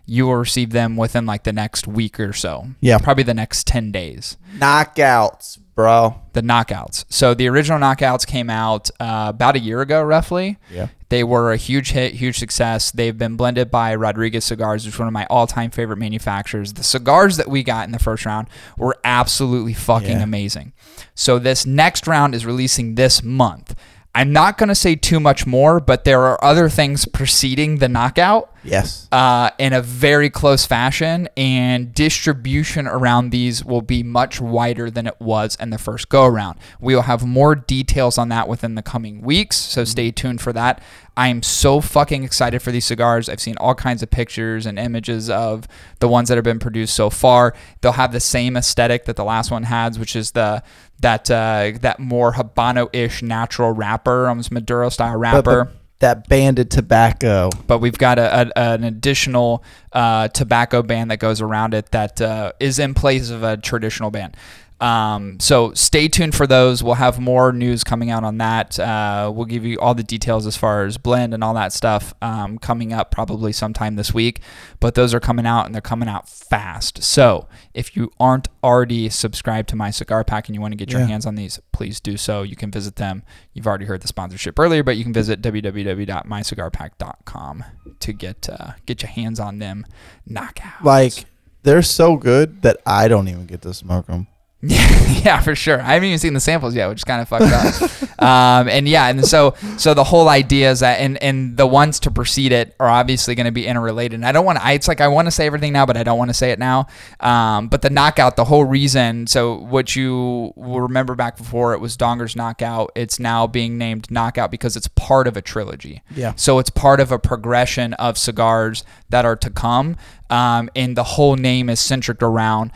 you will receive them within like the next week or so. Yeah. probably the next ten days. Knockouts, bro. the knockouts. So the original knockouts came out uh, about a year ago, roughly. Yeah. They were a huge hit, huge success. They've been blended by Rodriguez Cigars, which is one of my all-time favorite manufacturers. The cigars that we got in the first round were absolutely fucking Yeah. amazing. So this next round is releasing this month. I'm not going to say too much more, but there are other things preceding the knockout Yes. uh, in a very close fashion, and distribution around these will be much wider than it was in the first go around. We will have more details on that within the coming weeks, so stay tuned for that. I am so fucking excited for these cigars. I've seen all kinds of pictures and images of the ones that have been produced so far. They'll have the same aesthetic that the last one has, which is the that uh, that more habano-ish natural wrapper, almost Maduro style But- wrapper but that banded tobacco. but we've got a, a, an additional uh, tobacco ban that goes around it that uh, is in place of a traditional ban. Um, so stay tuned for those. We'll have more news coming out on that. Uh, we'll give you all the details as far as blend and all that stuff um, coming up probably sometime this week. But those are coming out and they're coming out fast. So if you aren't already subscribed to my cigar pack and you want to get your Yeah. hands on these, please do so. You can visit them. You've already heard the sponsorship earlier, but you can visit www.mycigarpack.com to get uh, get your hands on them Knockout. Like they're so good that I don't even get to smoke them. yeah, for sure. I haven't even seen the samples yet, which is kind of fucked up. um, and yeah, and so so the whole idea is that, and and the ones to precede it are obviously going to be interrelated. And I don't want to. It's like I want to say everything now, but I don't want to say it now. Um, but the knockout, the whole reason. So what you will remember back before it was Donger's knockout. It's now being named knockout because it's part of a trilogy. Yeah. So it's part of a progression of cigars that are to come. Um, and the whole name is centric around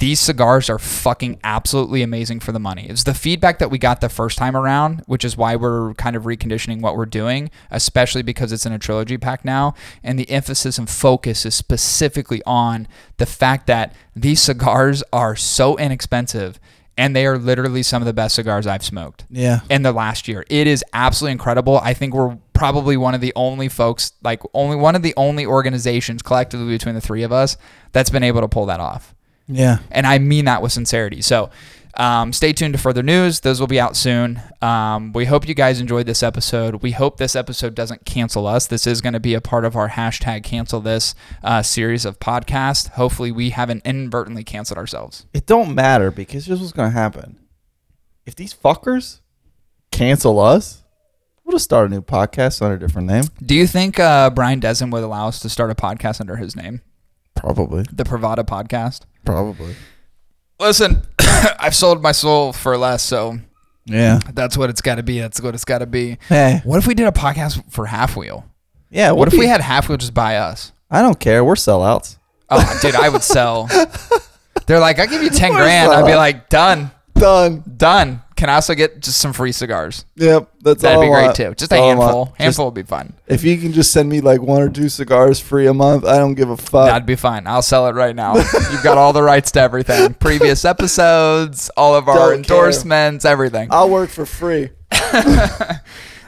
these cigars are fucking absolutely amazing for the money. It's the feedback that we got the first time around, which is why we're kind of reconditioning what we're doing, especially because it's in a trilogy pack now. And the emphasis and focus is specifically on the fact that these cigars are so inexpensive and they are literally some of the best cigars I've smoked Yeah. in the last year. It is absolutely incredible. I think we're probably one of the only folks, like only one of the only organizations collectively between the three of us that's been able to pull that off. Yeah. And I mean that with sincerity. So um, stay tuned to further news. Those will be out soon. Um, we hope you guys enjoyed this episode. We hope this episode doesn't cancel us. This is going to be a part of our hashtag cancel this uh, series of podcasts. Hopefully, we haven't inadvertently canceled ourselves. It don't matter because here's what's gonna happen. If these fuckers cancel us, we'll just start a new podcast under a different name. Do you think uh, Brian Desdin would allow us to start a podcast under his name, Probably. the Privada Podcast? Probably. Listen, I've sold my soul for less, so Yeah. that's what it's got to be. That's what it's got to be. Hey. What if we did a podcast for Half Wheel? Yeah. What if we'll we be- had Half Wheel just buy us? I don't care. We're sellouts. Oh, dude, I would sell. They're like, I'll give you 10 What is grand. I'd be like, done, Done. done. Can I also get just some free cigars? Yep, that's That'd be great want. too. Just a All I handful. Just- handful would be fun. if you can just send me like one or two cigars free a month, I don't give a fuck. That'd be fine. I'll sell it right now. You've got all the rights to everything. Previous episodes, all of our Don't care. endorsements, everything. I'll work for free.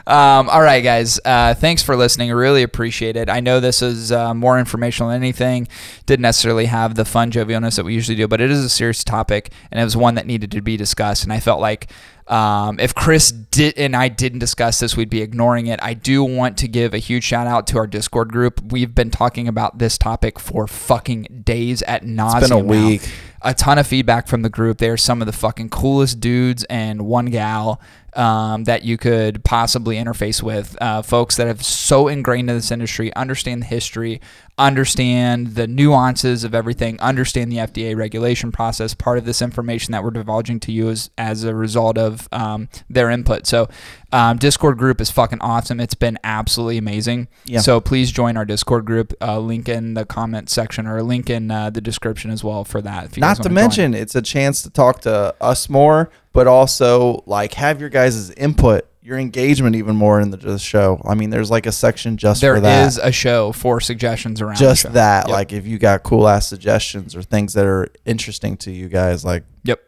Um, all right, guys. Uh, thanks for listening. I really appreciate it. I know this is uh, more informational than anything. Didn't necessarily have the fun jovialness that we usually do, but it is a serious topic, and it was one that needed to be discussed. And I felt like um, if Chris did and I didn't discuss this, we'd be ignoring it. I do want to give a huge shout out to our Discord group. We've been talking about this topic for fucking days at nauseum. been a now. week. A ton of feedback from the group. They are some of the fucking coolest dudes and one gal um, that you could possibly interface with. Uh, folks that have so ingrained in this industry, understand the history, understand the nuances of everything, understand the FDA regulation process. Part of this information that we're divulging to you is as a result of um, their input. So, um, Discord group is fucking awesome. It's been absolutely amazing. Yeah. So please join our Discord group. Uh, link in the comment section or link in uh, the description as well for that. Not to wanna join. mention, it's a chance to talk to us more, but also like have your guys' input, your engagement even more in the, the show. I mean, there's like a section just there for There is a show for suggestions around. just that. Yep. Like if you got cool ass suggestions or things that are interesting to you guys, like Yep.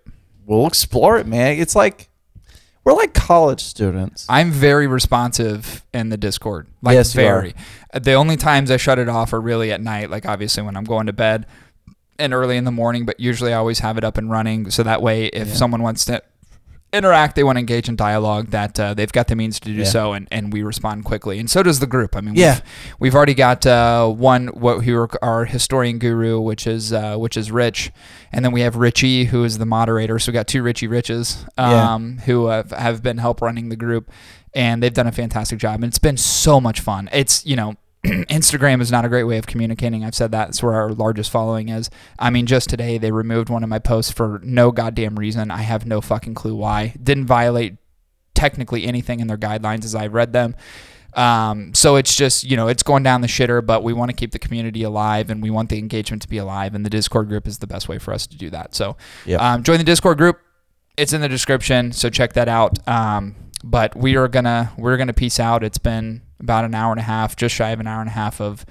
we'll explore it, man. It's like we're like college students. I'm very responsive in the Discord. Like Yes, very. The only times I shut it off are really at night, like obviously when I'm going to bed and early in the morning, but usually I always have it up and running so that way if someone wants to interact, they want to engage in dialogue, that uh, they've got the means to do Yeah. so, and, and we respond quickly. And so does the group. I mean, Yeah. we've, we've already got uh, one what who our historian guru, which is uh, which is Rich, and then we have Richie, who is the moderator. So we got two Richie Riches, Yeah. um, who have, have been help running the group, and they've done a fantastic job. And it's been so much fun. It's you know. Instagram is not a great way of communicating. I've said that. It's where our largest following is. I mean, just today they removed one of my posts for no goddamn reason. I have no fucking clue why. Didn't violate technically anything in their guidelines as I've read them. Um, so it's just, you know, it's going down the shitter, but we want to keep the community alive and we want the engagement to be alive. And the Discord group is the best way for us to do that. So Yep. um, join the Discord group. It's in the description. So check that out. Um, but we are gonna we're gonna peace out. It's been about an hour and a half, just shy of an hour and a half of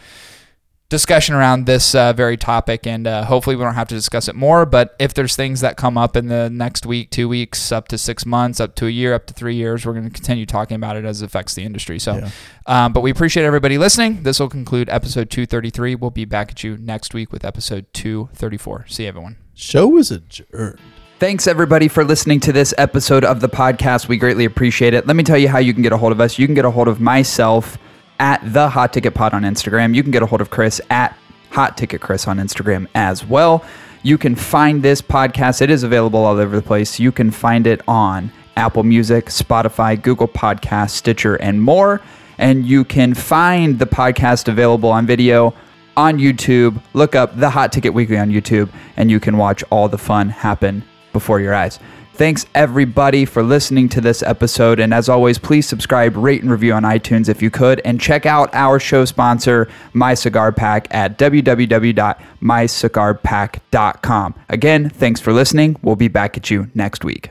discussion around this uh, very topic, and uh, hopefully we don't have to discuss it more. But if there's things that come up in the next week, two weeks, up to six months, up to a year, up to three years, we're going to continue talking about it as it affects the industry. So, Yeah. um, but we appreciate everybody listening. This will conclude episode 233. We'll be back at you next week with episode 234. See you, everyone. Show is adjourned. Thanks, everybody, for listening to this episode of the podcast. We greatly appreciate it. Let me tell you how you can get a hold of us. You can get a hold of myself at the Hot Ticket Pod on Instagram. You can get a hold of Chris at Hot Ticket Chris on Instagram as well. You can find this podcast, it is available all over the place. You can find it on Apple Music, Spotify, Google Podcasts, Stitcher, and more. And you can find the podcast available on video on YouTube. Look up the Hot Ticket Weekly on YouTube, and you can watch all the fun happen before your eyes. Thanks everybody for listening to this episode. And as always, please subscribe, rate, and review on iTunes if you could. And check out our show sponsor, My Cigar Pack, at www.mycigarpack.com. Again, thanks for listening. We'll be back at you next week.